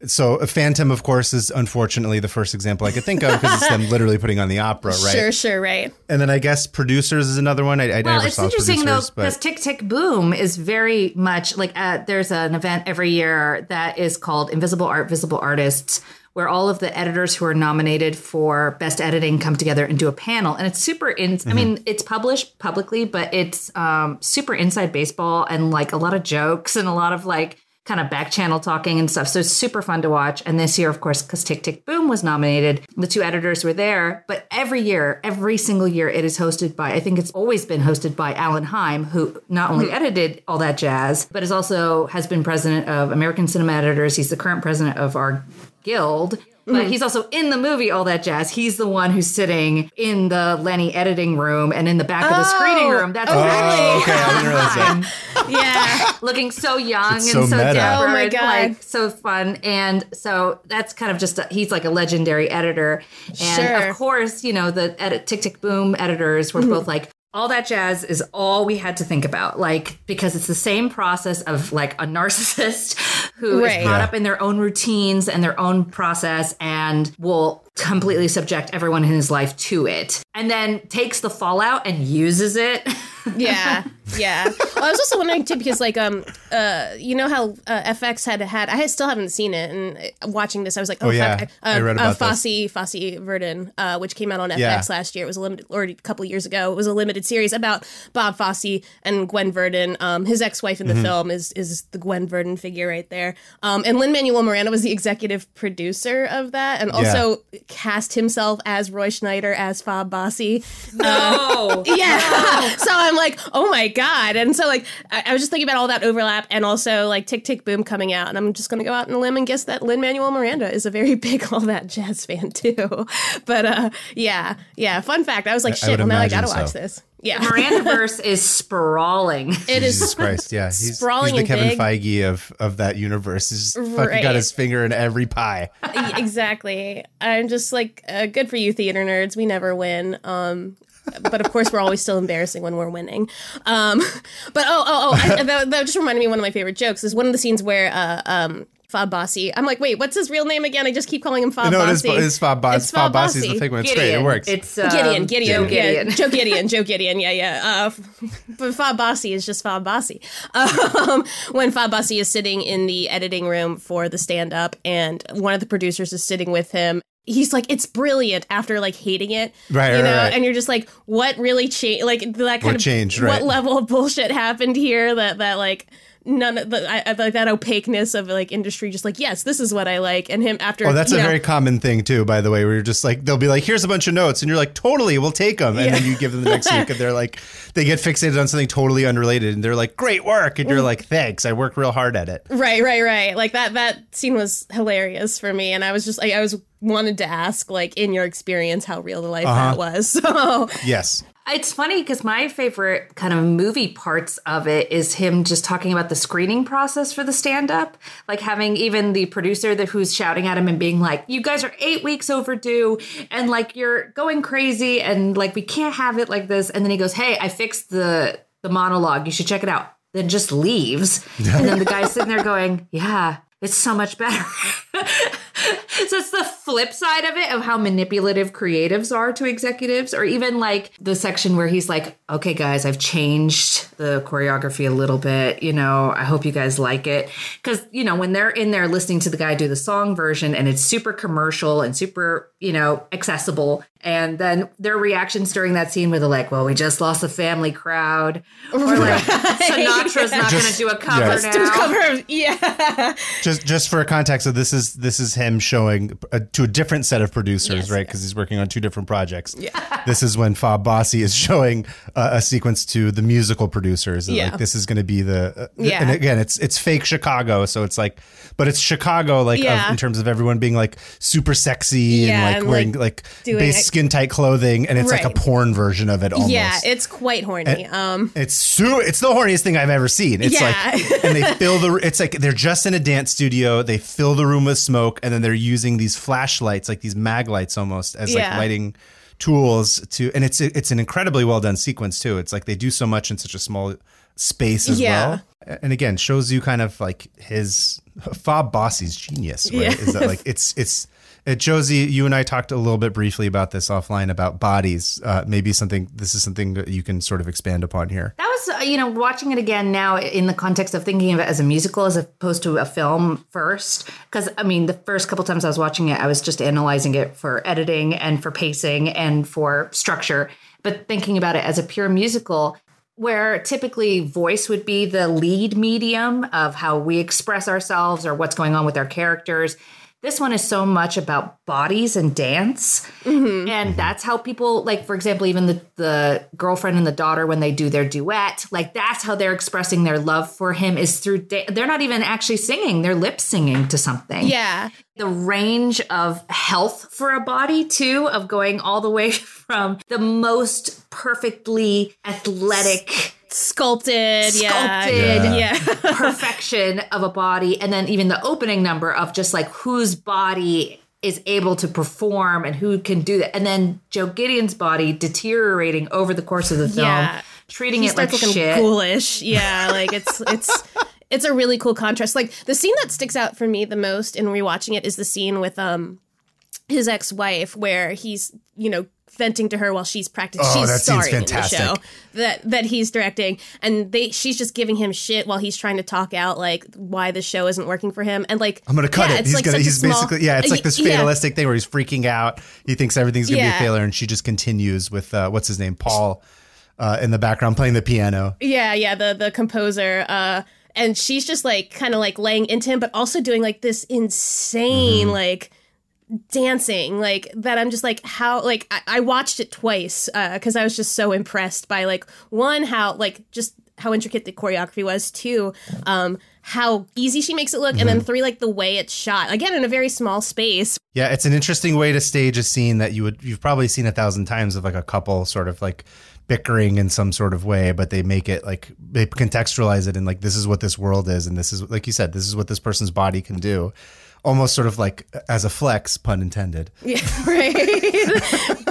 So, Phantom, of course, is unfortunately the first example I could think of because it's them literally putting on the opera, right? Sure, sure, right. And then I guess producers is another one. I, I Well, never it's saw interesting though because Tick Tick Boom is very much like uh, there's an event every year that is called Invisible Art, Visible Artists, where all of the editors who are nominated for best editing come together and do a panel, and it's super. In, I mean, it's published publicly, but it's um, super inside baseball and like a lot of jokes and a lot of like kind of back channel talking and stuff. So it's super fun to watch. And this year, of course, because Tick Tick Boom was nominated, the two editors were there. But every year, every single year, it is hosted by, I think it's always been hosted by Alan Heim, who not only hmm. edited all that jazz, but is also has been president of American Cinema Editors. He's the current president of our guild. But mm-hmm. he's also in the movie All That Jazz. He's the one who's sitting in the Lenny editing room and in the back of the screening Oh. room. That's Oh, Oh, okay, I didn't realize that. Yeah. looking so young It's and so so, dapper Oh my God. like so fun and so that's kind of just a, he's like a legendary editor and Sure. of course you know the edit tick tick boom editors were mm-hmm. both like all that jazz is all we had to think about like because it's the same process of like a narcissist who is Right. caught Yeah. up in their own routines and their own process and will completely subject everyone in his life to it and then takes the fallout and uses it yeah, yeah. Well, I was also wondering too because like um uh you know how uh, FX had had I still haven't seen it and uh, watching this I was like oh, Oh, yeah. fuck, I read uh, about this. Fosse Fosse Verdon uh which came out on FX Yeah. last year it was a limited or a couple years ago it was a limited series about Bob Fosse and Gwen Verdon um his ex wife in Mm-hmm. the film is is the Gwen Verdon figure right there um and Lin Manuel Miranda was the executive producer of that and also cast himself as Roy Schneider as Fob Bossy no yeah. so I'm like, oh my God. And so like I, I was just thinking about all that overlap and also like Tick Tick Boom coming out. And I'm just gonna go out on a limb and guess that Lin Manuel Miranda is a very big all that jazz fan too. But uh yeah, yeah. Fun fact. I was like, I shit, would well now I gotta watch this. Yeah. Mirandaverse is sprawling It is Jesus Christ, yeah, he's, sprawling he's the Kevin big. Feige of of that universe. He's just fucking Right. got his finger in every pie. Exactly. I'm just like, uh, good for you, theater nerds. We never win. Um, but of course, we're always still embarrassing when we're winning. Um, but oh, oh, oh, I, that, that just reminded me of one of my favorite jokes. Is one of the scenes where uh, um, Fob Bossy. I'm like, wait, what's his real name again? I just keep calling him Fob no, it is, Bossy. it's Fob Boss. It's Fob Fob Bossy's the Bossy. figment. It's great. It works. It's um, Gideon, Gideon, Joe Gideon. yeah, Joe Gideon, Joe Gideon, yeah, yeah. Uh, but Fob Bossy is just Fob Bossy. Um, when Fob Bossy is sitting in the editing room for the stand up, and one of the producers is sitting with him. He's like, it's brilliant after like hating it, Right, You know, right. and you're just like, what really changed? Like that kind What of changed, What right. level of bullshit happened here? That that like none of the I, I like that opaqueness of like industry. Just like, yes, this is what I like, and him after. Oh, that's a know, very common thing too, by the way, where you're just like, they'll be like, here's a bunch of notes. And you're like, totally, we'll take them. And then you give them the next week and they're like, they get fixated on something totally unrelated. And they're like, great work. And you're like, thanks. I worked real hard at it. Right, right, right. Like that that scene was hilarious for me and I was just like I was wanted to ask like in your experience how real the life Uh-huh. that was. So Yes. It's funny because my favorite kind of movie parts of it is him just talking about the screening process for the stand up. Like having even the producer that who's shouting at him and being like, You guys are eight weeks overdue and like you're going crazy and like we can't have it like this. And then he goes, Hey, I fixed the the monologue. You should check it out. Then just leaves. and then the guy's sitting there going, Yeah, it's so much better. so it's the flip side of it of how manipulative creatives are to executives or even like the section where he's like okay guys i've changed the choreography a little bit you know i hope you guys like it because you know when they're in there listening to the guy do the song version and it's super commercial and super you know accessible and then their reactions during that scene where they're like well we just lost a family crowd or like sinatra's not going to do a cover Yes. now to cover yeah. Just just for context, so this is this is him showing uh, to a different set of producers, Yes, right? Because he's working on two different projects. Yeah. This is when Fab Bossy is showing uh, a sequence to the musical producers. Yeah. Like this is going to be the uh, Yeah. And again, it's it's fake Chicago, so it's like, but it's Chicago, like of- in terms of everyone being like super sexy Yeah, and like and, wearing like, like base skin tight clothing, and it's like a porn version of it almost. Yeah, it's quite horny. Um It's su- It's the horniest thing I've ever seen. It's Yeah. like, and they fill the. It's like they're just in a dance studio. They fill the room with smoke, and then they're using these flashlights, like these mag lights, almost as like lighting tools to. And it's it's an incredibly well done sequence too. It's like they do so much in such a small space as Yeah. well. And again, shows you kind of like his Fob Bossy's genius. Right? Yeah. Is that like it's it's. Uh, Josie, you and I talked a little bit briefly about this offline about bodies. Uh, maybe something. This is something that you can sort of expand upon here. That was, uh, you know, watching it again now in the context of thinking of it as a musical as opposed to a film first. Because, I mean, the first couple times I was watching it, I was just analyzing it for editing and for pacing and for structure. But thinking about it as a pure musical, where typically voice would be the lead medium of how we express ourselves or what's going on with our characters. This one is so much about bodies and dance. Mm-hmm. And that's how people, like, for example, even the, the girlfriend and the daughter, when they do their duet, like, that's how they're expressing their love for him is through, da- they're not even actually singing, they're lip singing to something. yeah. The range of health for a body, too, of going all the way from the most perfectly athletic Sculpted, yeah. Sculpted. Yeah. perfection of a body and then even the opening number of just like whose body is able to perform and who can do that and then joe gideon's body deteriorating over the course of the film Yeah. treating he it like starts looking shit ghoulish. Yeah, like it's it's it's a really cool contrast. Like the scene that sticks out for me the most in rewatching it is the scene with um his ex-wife where he's you know venting to her while she's practicing. Oh, she's that starring in the fantastic. show that that he's directing, and they she's just giving him shit while he's trying to talk out like why the show isn't working for him, and like I'm gonna cut yeah, it. He's like gonna. He's small- basically yeah. It's like this Yeah. fatalistic thing where he's freaking out. He thinks everything's gonna be a failure, and she just continues with uh, what's his name, Paul, uh, in the background playing the piano. Yeah, yeah, the the composer. Uh and she's just like kind of like laying into him, but also doing like this insane Mm-hmm. like dancing like that i'm just like how like i, I watched it twice because i was just so impressed by like one how like just how intricate the choreography was two um how easy she makes it look and Mm-hmm. then three like the way it's shot again in a very small space Yeah, it's an interesting way to stage a scene that you would you've probably seen a thousand times of like a couple sort of like bickering in some sort of way, but they make it like they contextualize it and like this is what this world is, and this is like you said, this is what this person's body can do. Almost sort of like as a flex, pun intended. Yeah, right.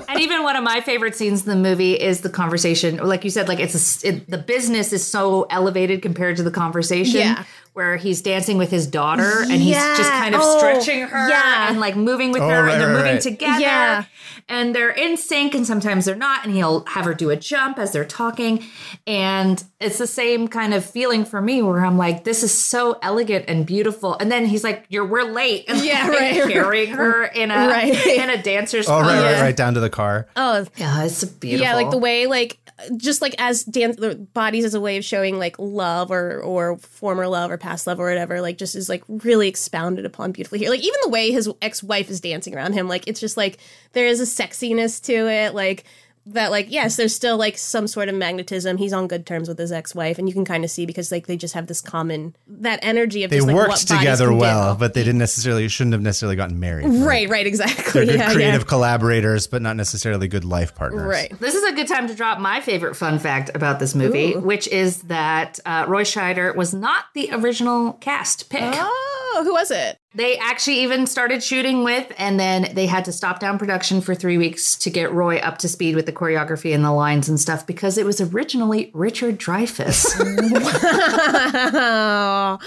and even one of my favorite scenes in the movie is the conversation. Like you said, like it's a, it, the business is so elevated compared to the conversation. Yeah. Where he's dancing with his daughter and he's just kind of Oh, stretching her yeah. and like moving with Oh, her right, and they're right, moving right. together. Yeah. And they're in sync and sometimes they're not. And he'll have her do a jump as they're talking. And it's the same kind of feeling for me where I'm like, this is so elegant and beautiful. And then he's like, You're we're late. And Yeah, like, right, right. carrying her in a Right. in a dancer's Oh, right, right, right, down to the car. oh, Yeah, it's beautiful. Yeah, like the way like just like as dance the bodies as a way of showing like love or or former love or past love or whatever, like just is like really expounded upon beautifully here. Like even the way his ex wife is dancing around him, like it's just like there is a sexiness to it, like that like yes there's still like some sort of magnetism he's on good terms with his ex-wife and you can kind of see because like they just have this common that energy of They just like worked what together well, do. but they didn't necessarily shouldn't have necessarily gotten married. right right exactly They're good yeah, creative yeah. collaborators, but not necessarily good life partners. right This is a good time to drop my favorite fun fact about this movie, which is that uh, Roy Scheider was not the original cast pick. oh Oh, who was it They actually even started shooting with, and then they had to stop down production for three weeks to get Roy up to speed with the choreography and the lines and stuff because it was originally Richard Dreyfuss. oh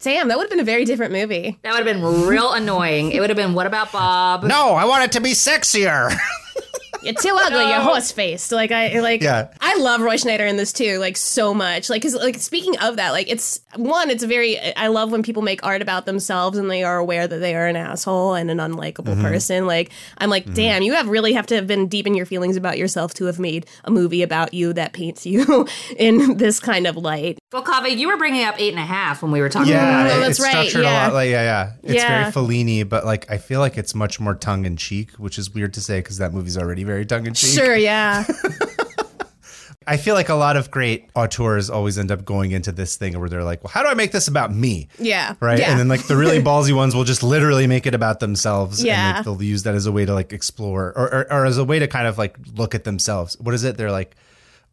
damn that would have been a very different movie that would have been real annoying. It would have been, what about Bob? No, I want it to be sexier. You're too ugly. You're horse faced. Like I like. Yeah. I love Roy Scheider in this too. Like so much. Like because like speaking of that, like it's one. It's very. I love when people make art about themselves and they are aware that they are an asshole and an unlikable Mm-hmm. person. Like I'm like, damn, you have really have to have been deep in your feelings about yourself to have made a movie about you that paints you in this kind of light. Well, Kaveh, you were bringing up eight and a half when we were talking Yeah, about Oh, it. it- that's it's right, structured yeah. a lot. Like, yeah, yeah, it's Yeah. very Fellini, but like I feel like it's much more tongue in cheek, which is weird to say because that movie's already very tongue in cheek. Sure. Yeah. I feel like a lot of great auteurs always end up going into this thing where they're like, "Well, how do I make this about me?" Yeah. Right, Yeah. and then like the really ballsy ones will just literally make it about themselves. Yeah. and like, they'll use that as a way to like explore or, or or as a way to kind of like look at themselves. What is it? They're like.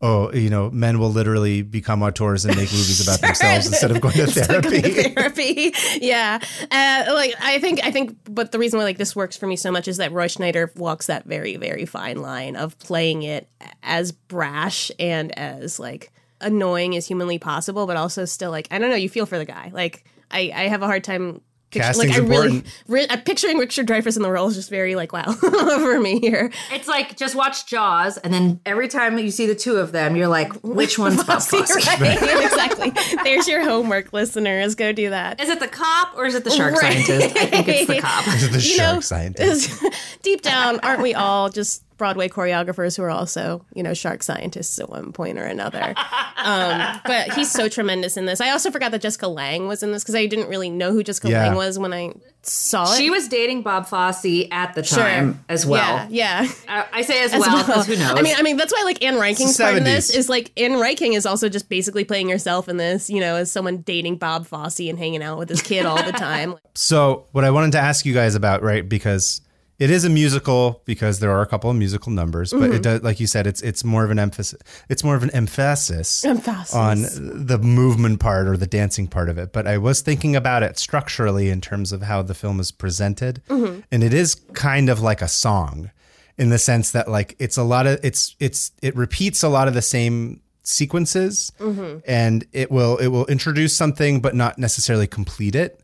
Oh, you know, men will literally become auteurs and make movies about themselves instead of going to therapy. therapy. yeah. Uh, like I think I think but the reason why like this works for me so much is that Roy Scheider walks that very very fine line of playing it as brash and as like annoying as humanly possible but also still like I don't know you feel for the guy. Like I I have a hard time picture- Casting's like I really important. ri- uh, picturing Richard Dreyfuss in the role is just very like wow for me here. It's like just watch Jaws, and then every time you see the two of them, you're like, which one's Bob Fosse? right. exactly. There's your homework listeners. Go do that. Is it the cop or is it the shark Right. scientist? I think it's the cop. the you shark know, scientist. deep down, aren't we all just Broadway choreographers who are also, you know, shark scientists at one point or another? Um, but he's so tremendous in this. I also forgot that Jessica Lange was in this because I didn't really know who Jessica Yeah. Lange was when I saw it. She was dating Bob Fosse at the time as well. Yeah, yeah. Uh, I say as, well because who knows? I mean, I mean that's why like Ann Reinking's It's part in this is like Ann Reinking is also just basically playing herself in this, you know, as someone dating Bob Fosse and hanging out with his kid all the time. So, what I wanted to ask you guys about, right? Because it is a musical, because there are a couple of musical numbers, but Mm-hmm. it does, like you said, it's it's more of an emphasis. It's more of an emphasis, Emphasis. on the movement part or the dancing part of it. But I was thinking about it structurally in terms of how the film is presented, Mm-hmm. and it is kind of like a song, in the sense that like it's a lot of it's it's it repeats a lot of the same sequences, Mm-hmm. and it will it will introduce something but not necessarily complete it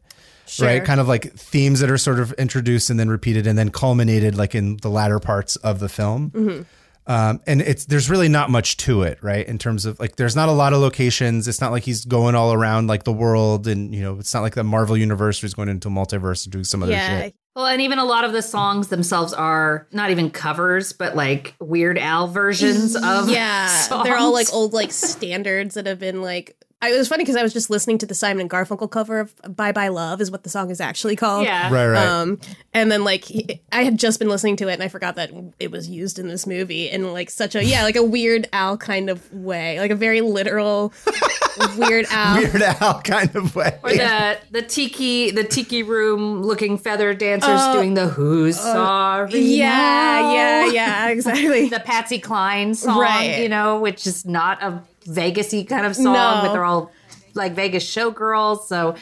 right? Kind of like themes that are sort of introduced and then repeated and then culminated like in the latter parts of the film. Mm-hmm. Um, and it's there's really not much to it, right? In terms of like, there's not a lot of locations. It's not like he's going all around like the world, and you know, it's not like the Marvel universe where he's going into a multiverse to do some other Yeah. shit. well, and even a lot of the songs themselves are not even covers, but like Weird Al versions of yeah they're all like old like standards that have been like I, it was funny because I was just listening to the Simon and Garfunkel cover of "Bye Bye Love" is what the song is actually called. Yeah. Right, right. Um, and then like he- I had just been listening to it and I forgot that it was used in this movie in like such a yeah like a Weird Al kind of way, like a very literal Weird Al. Weird Al kind of way. Or the the tiki the tiki room looking feather dancers doing the who's sorry Uh, Yeah, now? yeah, yeah, exactly. the Patsy Cline song, Right. you know, which is not a Vegasy kind of song, No. but they're all like Vegas showgirls. So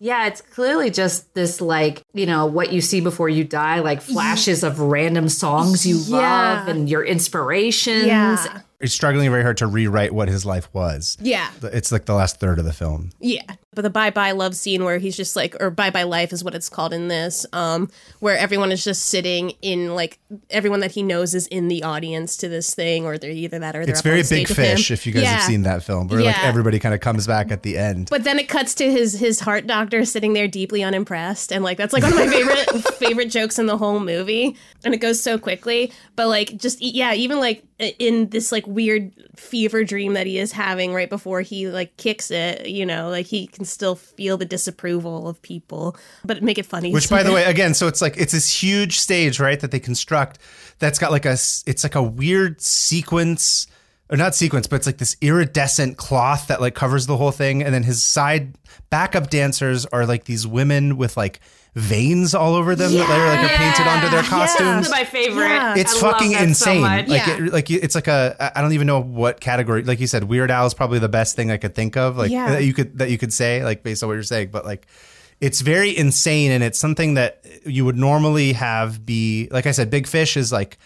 Yeah, it's clearly just this like, you know, what you see before you die, like flashes of random songs you Yeah. love and your inspirations. Yeah. He's struggling very hard to rewrite what his life was. Yeah. It's like the last third of the film. Yeah. But the bye bye love scene where he's just like, or bye bye life is what it's called in this, um, where everyone is just sitting in like everyone that he knows is in the audience to this thing, or they're either that or they're It's very big fish if you guys Yeah. have seen that film, where like everybody kind of comes back at the end. But then it cuts to his his heart doctor sitting there deeply unimpressed, and like that's like one of my favorite favorite jokes in the whole movie, and it goes so quickly. But like just yeah, even like in this like weird fever dream that he is having right before he like kicks it, you know, like he can still feel the disapproval of people, but make it funny. Which, by the way, again, so it's like it's this huge stage, right? That they construct that's got like a it's like a weird sequence, or not sequence, but it's like this iridescent cloth that like covers the whole thing, and then his side backup dancers are like these women with like veins all over them that later like are painted onto their costumes. That's my favorite. Yeah. It's I love fucking that so insane. much. like, Yeah. it, like it's like a I don't even know what category. Like you said, Weird Al is probably the best thing I could think of. Like Yeah. that you could that you could say like based on what you're saying. But like, it's very insane, and it's something that you would normally have be like I said. Big Fish is like.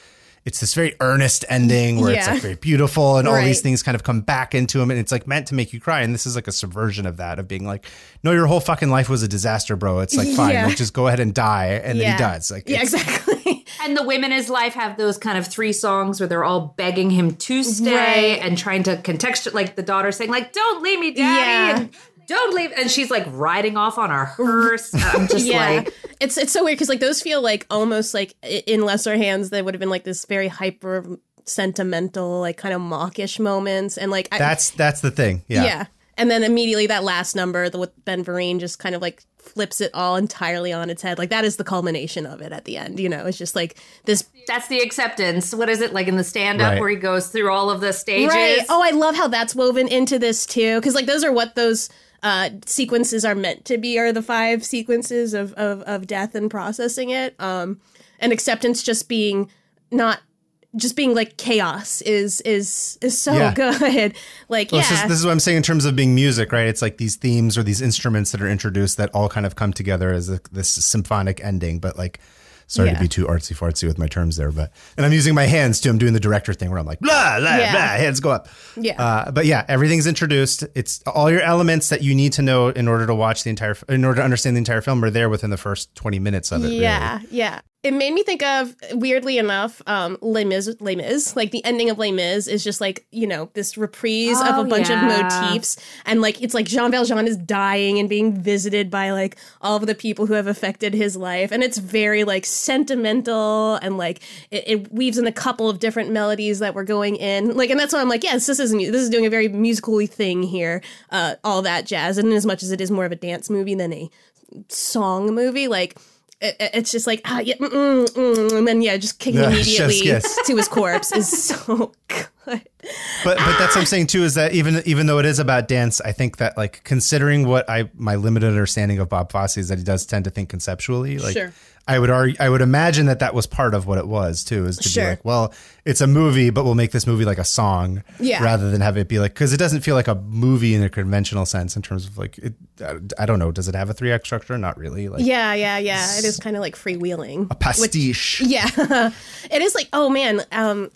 It's this very earnest ending where it's like very beautiful and all these things kind of come back into him and it's like meant to make you cry. And this is like a subversion of that, of being like, no, your whole fucking life was a disaster, bro. It's like, fine, Yeah. like, just go ahead and die. And then he does. Like, yeah, exactly. And the women in his life have those kind of three songs where they're all begging him to stay Right. and trying to contextual like the daughter saying like don't leave me daddy Yeah. and don't leave and she's like riding off on a hearse. I'm just yeah, like it's it's so weird because like those feel like almost like in lesser hands they would have been like this very hyper sentimental like kind of mawkish moments and like I, that's, that's the thing. Yeah. Yeah. and then immediately that last number the with Ben Vereen just kind of like flips it all entirely on its head like that is the culmination of it at the end you know it's just like this that's the acceptance. What is it like in the stand up Right. where he goes through all of the stages? Right. Oh, I love how that's woven into this too, because like those are what those uh, sequences are meant to be. Are the five sequences of of, of death and processing it, um, and acceptance just being not just being like chaos is is is so Yeah. good. Like Well, yeah, this, is, this is what I'm saying in terms of being music, right? It's like these themes or these instruments that are introduced that all kind of come together as a, this symphonic ending. But like, sorry to be too artsy fartsy with my terms there, but and I'm using my hands too. I'm doing the director thing where I'm like blah blah Yeah. blah, hands go up. Yeah. Uh, but yeah, everything's introduced. It's all your elements that you need to know in order to watch the entire, in order to understand the entire film, are there within the first 20 minutes of it. really. Yeah, yeah. It made me think of, weirdly enough, um, Les Mis. Les Mis, like the ending of Les Mis is just like you know this reprise Oh, of a bunch yeah. of motifs, and like it's like Jean Valjean is dying and being visited by like all of the people who have affected his life, and it's very like sentimental and like it, it weaves in a couple of different melodies that were going in, like, and that's why I'm like, yes, this is this is doing a very musically thing here, uh, all that jazz, and as much as it is more of a dance movie than a song movie, like it, it- it's just like ah yeah, mm, mm, mm, and then yeah, just kicking immediately kiss. to his corpse is so good. But but that's what I'm saying too is that even even though it is about dance, I think that like considering what I my limited understanding of Bob Fosse is that he does tend to think conceptually. Like Sure. I would argue, I would imagine that that was part of what it was too, is to Sure. be like, well, it's a movie, but we'll make this movie like a song, Yeah. rather than have it be like because it doesn't feel like a movie in a conventional sense in terms of like it. I, don't know. Does it have a three act structure? Not really. Like Yeah, yeah, yeah. It is kind of like freewheeling. a pastiche. Yeah, it is like oh man, um,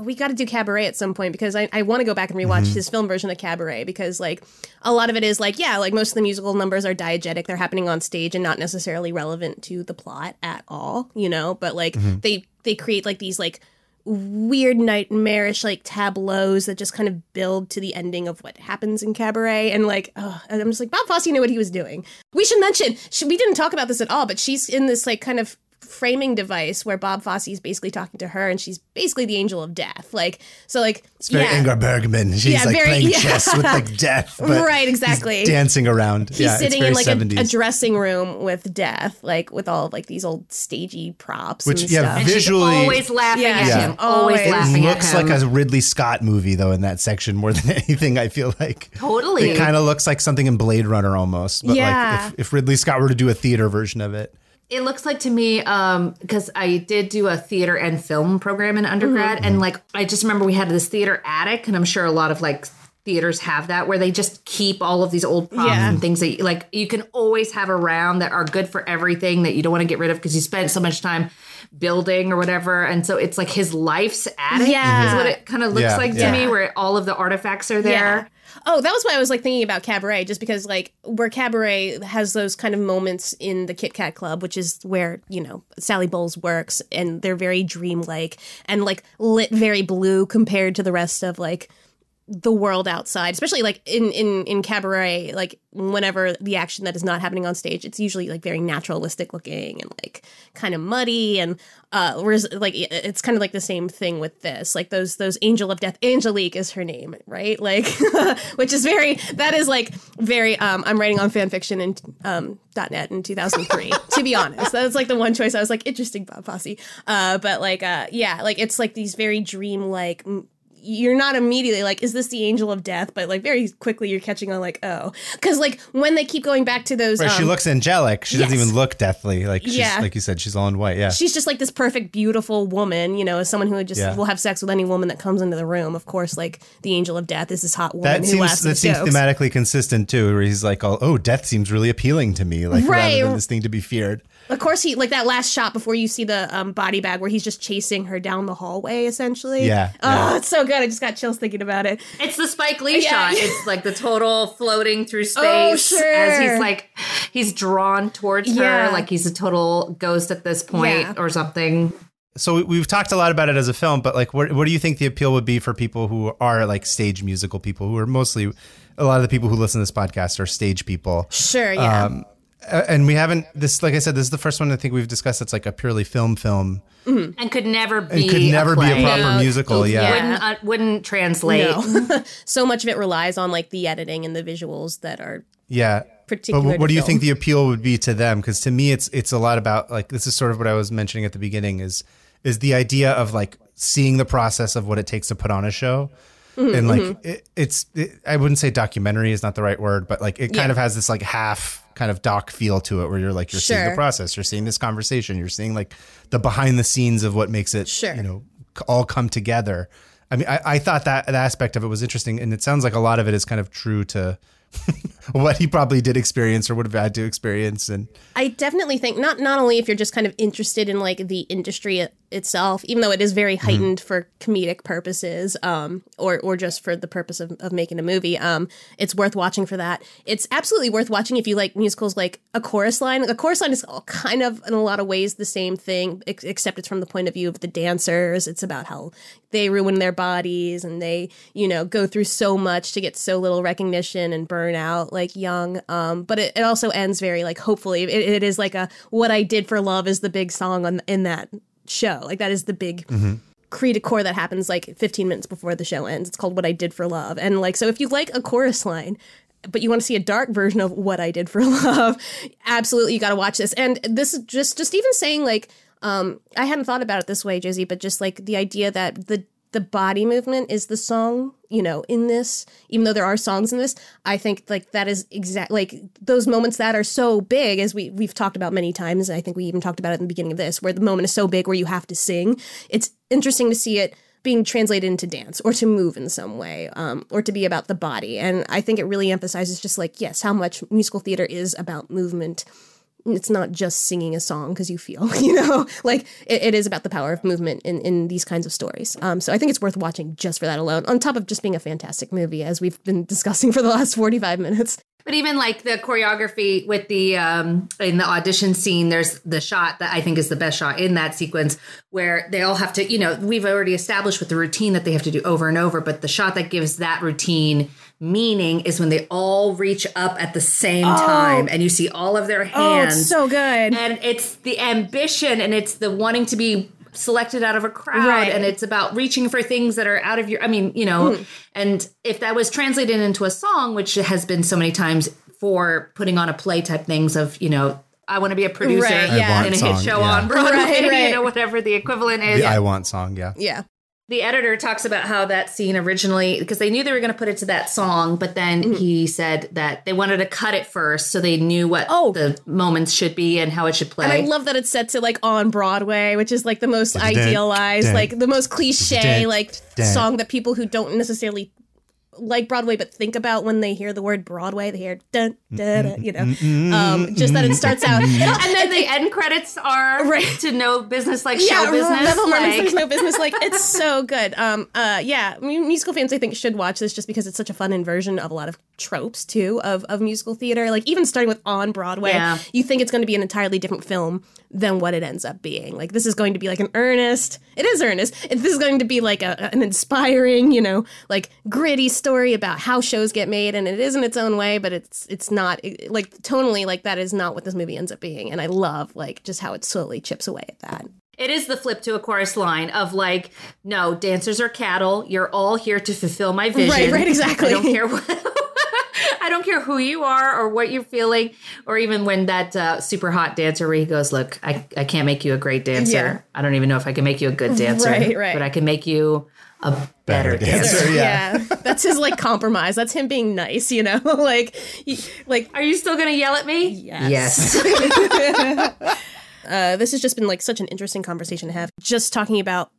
we got to do Cabaret at some point because I, I want to go back and rewatch Mm-hmm. his film version of Cabaret because like a lot of it is like yeah, like most of the musical numbers are diegetic, they're happening on stage and not necessarily relevant to the plot at all, you know. But like Mm-hmm. they they create like these like weird nightmarish like tableaus that just kind of build to the ending of what happens in cabaret and like oh, and i'm just like bob fosse knew what he was doing we should mention she, we didn't talk about this at all but she's in this like kind of framing device where bob fosse is basically talking to her and she's basically the angel of death like so like It's very yeah. Ingrid Bergman. She's Yeah, like very- playing yeah. chess with like death. but Right, he's exactly. dancing around. He's yeah, it's sitting very in like a, a dressing room with death, like with all of like these old stagey props Which, and yeah, stuff. And she's Visually- always laughing Yeah. at Yeah. him. Always Always. laughing looks at him. like a Ridley Scott movie though in that section more than anything. I feel like Totally. It kind of looks like something in Blade Runner almost. But Yeah. like if, if Ridley Scott were to do a theater version of it, It looks like to me, um, because I did do a theater and film program in undergrad, and like I just remember we had this theater attic, and I'm sure a lot of like theaters have that where they just keep all of these old props Yeah. and things that like you can always have around that are good for everything that you don't want to get rid of because you spent so much time building or whatever and so it's like his life's attic Yeah. is what it kind of looks Yeah, like to yeah. me where all of the artifacts are there Oh, that was why I was like thinking about Cabaret, just because like where Cabaret has those kind of moments in the Kit Kat Club, which is where you know Sally Bowles works, and they're very dreamlike and like lit very blue compared to the rest of like the world outside especially like in in in cabaret like whenever the action that is not happening on stage it's usually like very naturalistic looking and like kind of muddy and uh whereas like it's kind of like the same thing with this like those those angel of death angelique is her name right? Like which is very that is like very um i'm writing on fanfiction and um dot net in 2003 to be honest. That's like the one choice i was like interesting bob fosse uh but like uh yeah like it's like these very dream-like you're not immediately like, is this the angel of death? But like very quickly you're catching on like, oh, because like when they keep going back to those, Right, she um, looks angelic. She doesn't even look deathly. Like she's, Yeah. like you said, she's all in white. Yeah. she's just like this perfect, beautiful woman. You know, as someone who would just Yeah. will have sex with any woman that comes into the room. Of course, like the angel of death is this hot woman that who seems laughs that seems jokes. thematically consistent too, where he's like, "Oh, oh, death seems really appealing to me, like Right. rather than this thing to be feared." Of course, he like that last shot before you see the um, body bag where he's just chasing her down the hallway. Essentially, Yeah, Oh, yeah. it's so good. I just got chills thinking about it. It's the Spike Lee Yeah. shot. It's like the total floating through space Oh, sure. as he's like he's drawn towards Yeah. her, like he's a total ghost at this point Yeah. or something. So we- we've talked a lot about it as a film, but like, what what do you think the appeal would be for people who are like stage musical people, who are mostly a lot of the people who listen to this podcast are stage people. Sure, yeah. Um, uh, and we haven't this like I said, this is the first one I think we've discussed that's like a purely film film. And could never be could never be a proper No. musical, yeah. Wouldn't uh, wouldn't translate. no. so much of it relies on like the editing and the visuals that are Yeah. particular. But what, do you film. think the appeal would be to them? Because to me, it's it's a lot about like this is sort of what I was mentioning at the beginning is is the idea of like seeing the process of what it takes to put on a show. Mm-hmm, and like it, it's it, I wouldn't say documentary is not the right word, but like it kind Yeah. of has this like half kind of doc feel to it where you're like you're seeing the process, you're seeing this conversation, you're seeing like the behind the scenes of what makes it Sure. you know all come together. I mean, I, I thought that, that aspect of it was interesting, and it sounds like a lot of it is kind of true to what he probably did experience or would have had to experience. And I definitely think not not only if you're just kind of interested in like the industry itself, even though it is very heightened for comedic purposes, um, or or just for the purpose of, of making a movie, um, it's worth watching for that. It's absolutely worth watching if you like musicals like a chorus line. A chorus line is all kind of in a lot of ways the same thing, ex- except it's from the point of view of the dancers. It's about how they ruin their bodies and they, you know, go through so much to get so little recognition and burn out like young. Um, but it, it also ends very like hopefully it, it is like a what I did for love is the big song on in that show. Like that is the big cri de coeur that happens like 15 minutes before the show ends. It's called What I Did for Love. And like, so if you like a chorus line, but you want to see a dark version of What I Did for Love, absolutely you got to watch this. And this is just, just even saying like, um, I hadn't thought about it this way, Josie, but just like the idea that the, the body movement is the song, you know, in this, even though there are songs in this, I think like that is exact, like those moments that are so big as we, we've talked about many times. I think we even talked about it in the beginning of this, where the moment is so big where you have to sing. It's interesting to see it being translated into dance or to move in some way um, or to be about the body. And I think it really emphasizes just like, yes, how much musical theater is about movement it's not just singing a song because you feel, you know, like it, it is about the power of movement in, in these kinds of stories. Um, so I think it's worth watching just for that alone, on top of just being a fantastic movie, as we've been discussing for the last 45 minutes. But even like the choreography with the um in the audition scene, there's the shot that I think is the best shot in that sequence where they all have to, you know, we've already established with the routine that they have to do over and over, but the shot that gives that routine meaning is when they all reach up at the same time and you see all of their hands. Oh, so good. and it's the ambition and it's the wanting to be selected out of a crowd Right. and it's about reaching for things that are out of your i mean you know Hmm. and if that was translated into a song which has been so many times for putting on a play type things of you know i want to be a producer Right, yeah. In a song, hit show yeah. on broadway Right, right. you know whatever the equivalent is the I Want song, yeah. Yeah. The editor talks about how that scene originally because they knew they were going to put it to that song but then Mm-hmm. he said that they wanted to cut it first so they knew what Oh. the moments should be and how it should play And I love that it's set to like on Broadway, which is like the most idealized, like the most cliche, like song that people who don't necessarily like Broadway, but think about when they hear the word Broadway, they hear dun, dun, dun you know, um, just that it starts out. and then the end credits are Right. to no business like yeah, show business. Like- There's no business. Like it's so good. Um, uh, yeah, musical fans I think should watch this just because it's such a fun inversion of a lot of tropes too of of musical theater. Like even starting with on Broadway, Yeah. you think it's going to be an entirely different film than what it ends up being. Like this is going to be like an earnest. It is earnest. This is going to be like a, an inspiring, you know, like gritty story about how shows get made, and it is in its own way, but it's it's not it- like tonally like that is not what this movie ends up being. And I love like just how it slowly chips away at that. It is the flip to a chorus line of like, no, dancers are cattle. You're all here to fulfill my vision. Right, right, exactly. I don't care what. I don't care who you are or what you're feeling, or even when that uh, super hot dancer where he goes, "Look, I, I can't make you a great dancer. Yeah. I don't even know if I can make you a good dancer, Right, right. but I can make you a better, Better dancer." dancer. Yeah. yeah. that's his like compromise. That's him being nice, you know. like, he, like Are you still going to yell at me? Yes. uh, this has just been like such an interesting conversation to have. Just talking about,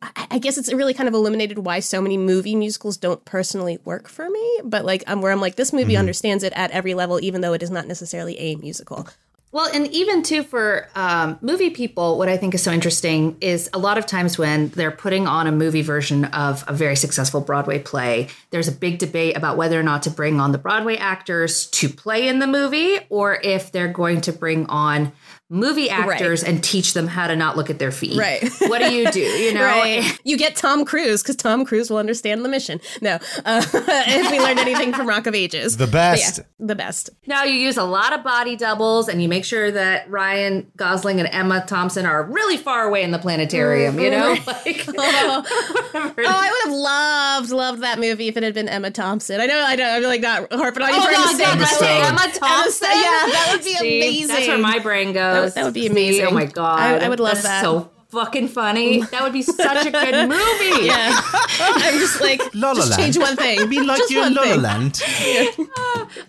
I, I guess it's really kind of illuminated why so many movie musicals don't personally work for me. But like, I'm where I'm like, this movie understands it at every level, even though it is not necessarily a musical. Well, and even too for um, movie people, what I think is so interesting is a lot of times when they're putting on a movie version of a very successful Broadway play, there's a big debate about whether or not to bring on the Broadway actors to play in the movie or if they're going to bring on movie actors and teach them how to not look at their feet. Right. What do you do? You know? Right. You get Tom Cruise because Tom Cruise will understand the mission. No, uh, if we learned anything from Rock of Ages, The best. yeah, the best. Now you use a lot of body doubles and you make sure that Ryan Gosling and Emma Thompson are really far away in the planetarium, you know? Like Oh, I would have loved, loved that movie if it had been Emma Thompson. I know, I know, I'm like not harping on you Oh, for God, Emma God, Stone. Stone. Emma Emma Thompson. Stone, yeah, that would be See, amazing. That's where my brain goes. That- that would be See, amazing. Oh my god, I- I would love That's that. So fucking funny. That would be such a good movie. Yeah, I'm just like, La La just Land. change one thing. Be like just you in one La La thing. Land.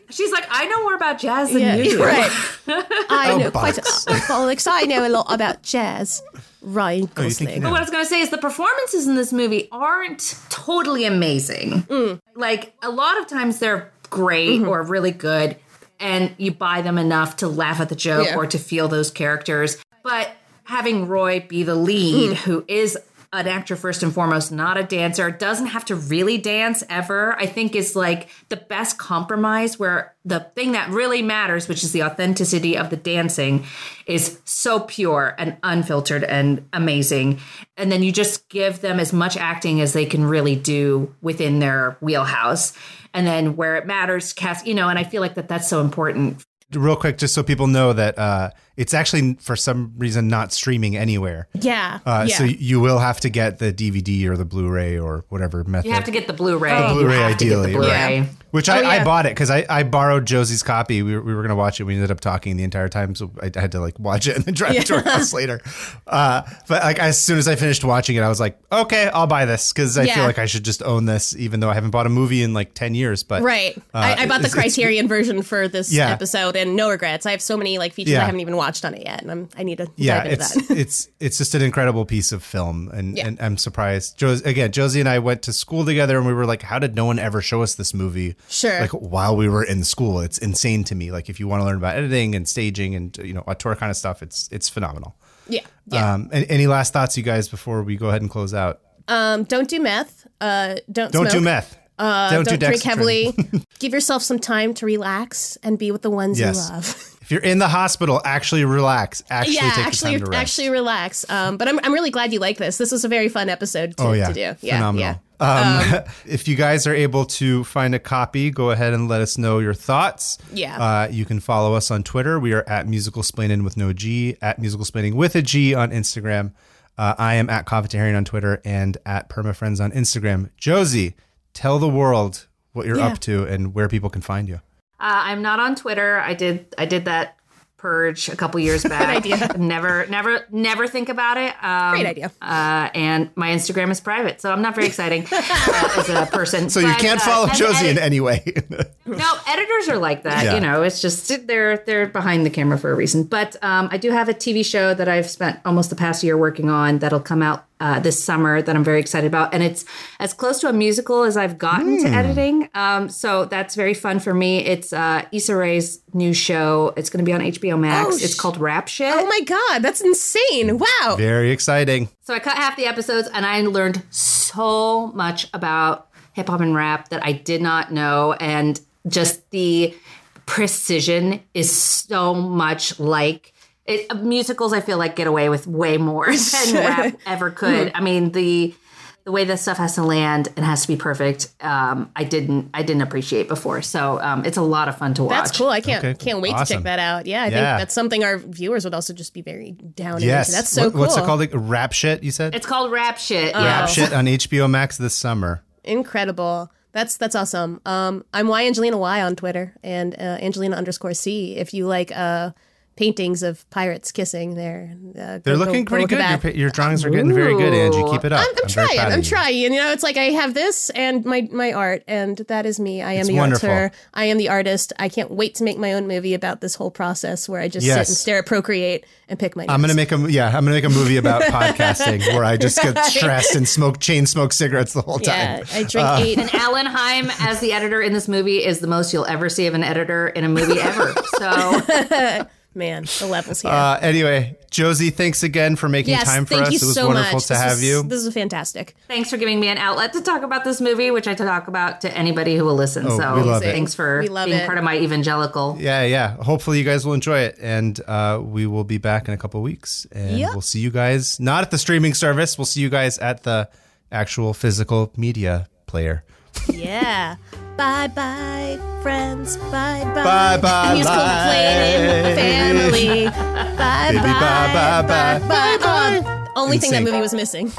She's like, I know more about jazz than Yeah, you right. I Oh, know quite. bollocks. A, Alex, I know a lot about jazz. Ryan Oh, you think Gosling. you But what I was going to say is the performances in this movie aren't totally amazing. Mm. Like a lot of times they're great Mm-hmm. or really good, and you buy them enough to laugh at the joke Yeah. or to feel those characters. But having Roy be the lead, Mm. who is an actor first and foremost, not a dancer, doesn't have to really dance ever, I think is like the best compromise where the thing that really matters, which is the authenticity of the dancing, is so pure and unfiltered and amazing. And then you just give them as much acting as they can really do within their wheelhouse. And then where it matters, cast, you know, and I feel like that that's so important Real quick, just so people know that uh, it's actually for some reason not streaming anywhere. Yeah. Uh, yeah. So you will have to get the DVD or the Blu-ray or whatever method. You have to get the Blu-ray. Oh. You Blu-ray have to get the ideally, Blu-ray. right. Which I, Oh, I yeah. bought it because I, I borrowed Josie's copy. We were, we were going to watch it. We ended up talking the entire time, so I had to like watch it and then drive to our house later. Uh, but like as soon as I finished watching it, I was like, okay, I'll buy this because I Yeah. feel like I should just own this, even though I haven't bought a movie in like ten years. But Right. uh, I, I bought the Criterion version for this Yeah. episode, and no regrets. I have so many like features Yeah. I haven't even watched on it yet, and I'm I need to yeah, dive into it's that. it's it's just an incredible piece of film, and, Yeah. and I'm surprised. Jos- again, Josie and I went to school together, and we were like, "How did no one ever show us this movie?" Sure. like while we were in school. It's insane to me. Like if you want to learn about editing and staging and you know auteur kind of stuff, it's it's phenomenal. yeah. Yeah. Um, and, any last thoughts, you guys, before we go ahead and close out? Um, don't do meth. Uh, don't Don't smoke. do meth. Uh, don't, don't, do drink heavily. Give yourself some time to relax and be with the ones Yes. you love. If you're in the hospital, actually relax. Actually yeah, take actually, the time to rest. actually relax. Um, but I'm, I'm really glad you like this. This was a very fun episode to, oh yeah, to do. Yeah, phenomenal. yeah. Um, if you guys are able to find a copy, go ahead and let us know your thoughts. Yeah. Uh, you can follow us on Twitter. We are at Musical Splaining with no G, at Musical Splaining with a G on Instagram. Uh, I am at Covetarian on Twitter and at PermaFriends on Instagram. Josie, tell the world what you're Yeah. up to and where people can find you. Uh, I'm not on Twitter. I did I did that purge a couple years back. idea. Never never never think about it. Um, Great idea. Uh, and my Instagram is private, so I'm not very exciting uh, as a person. So you can't uh, follow and Josie in any way. No, editors are like that. Yeah. You know, it's just they're they're behind the camera for a reason. But um, I do have a TV show that I've spent almost the past year working on that'll come out uh, this summer that I'm very excited about, and it's as close to a musical as I've gotten to editing. Um, so that's very fun for me. It's uh, Issa Rae's new show. It's going to be on HBO Max. Oh, it's called Rap Shit. Oh my god, that's insane! Wow. Very exciting. So I cut half the episodes and I learned so much about hip hop and rap that I did not know. And just the precision is so much like it, musicals, I feel like get away with way more than rap ever could. I mean, the the way this stuff has to land and has to be perfect, um, I didn't I didn't appreciate before. So um, it's a lot of fun to watch. That's cool. I can't Okay, can't wait to check that out. Yeah, I Yeah. think that's something our viewers would also just be very down Yes. into. That's so What- cool. What's it called? Like, rap shit, you said? It's called Rap Shit. rap shit on HBO Max this summer. Incredible. That's that's awesome. Um, I'm Y Angelina Y on Twitter and uh, Angelina underscore C. If you like uh, paintings of pirates kissing, there. Uh, They're go- looking go pretty look at good. Your, your drawings are getting very good, Angie. Keep it up. I'm, I'm, very trying. I'm you. trying. You know, it's like I have this and my my art, and that is me. I am It's the wonderful. author. I am the artist. I can't wait to make my own movie about this whole process where I just Yes. sit and stare at Procreate and pick my. I'm gonna make a yeah. I'm gonna make a movie about podcasting where I just get stressed and smoke chain smoke cigarettes the whole time. Yeah, time. I drink Uh, eight. And Alan Heim as the editor in this movie is the most you'll ever see of an editor in a movie ever. So Man, the levels here. Uh, anyway, Josie, thanks again for making yes, time for thank us. you it was so wonderful much. to This have was- you. This is fantastic. thanks for giving me an outlet to talk about this movie, which I talk about to anybody who will listen. Oh, so we love it. thanks for love being it. part of my evangelical. yeah, yeah. Hopefully, you guys will enjoy it, and uh, we will be back in a couple weeks, and Yep. we'll see you guys not at the streaming service. We'll see you guys at the actual physical media player. Yeah. bye bye, friends. Bye bye. Bye bye, Musical Splaining family. Bye Baby, bye. bye, bye, bye. bye. Bye Oh, only thing that movie was missing.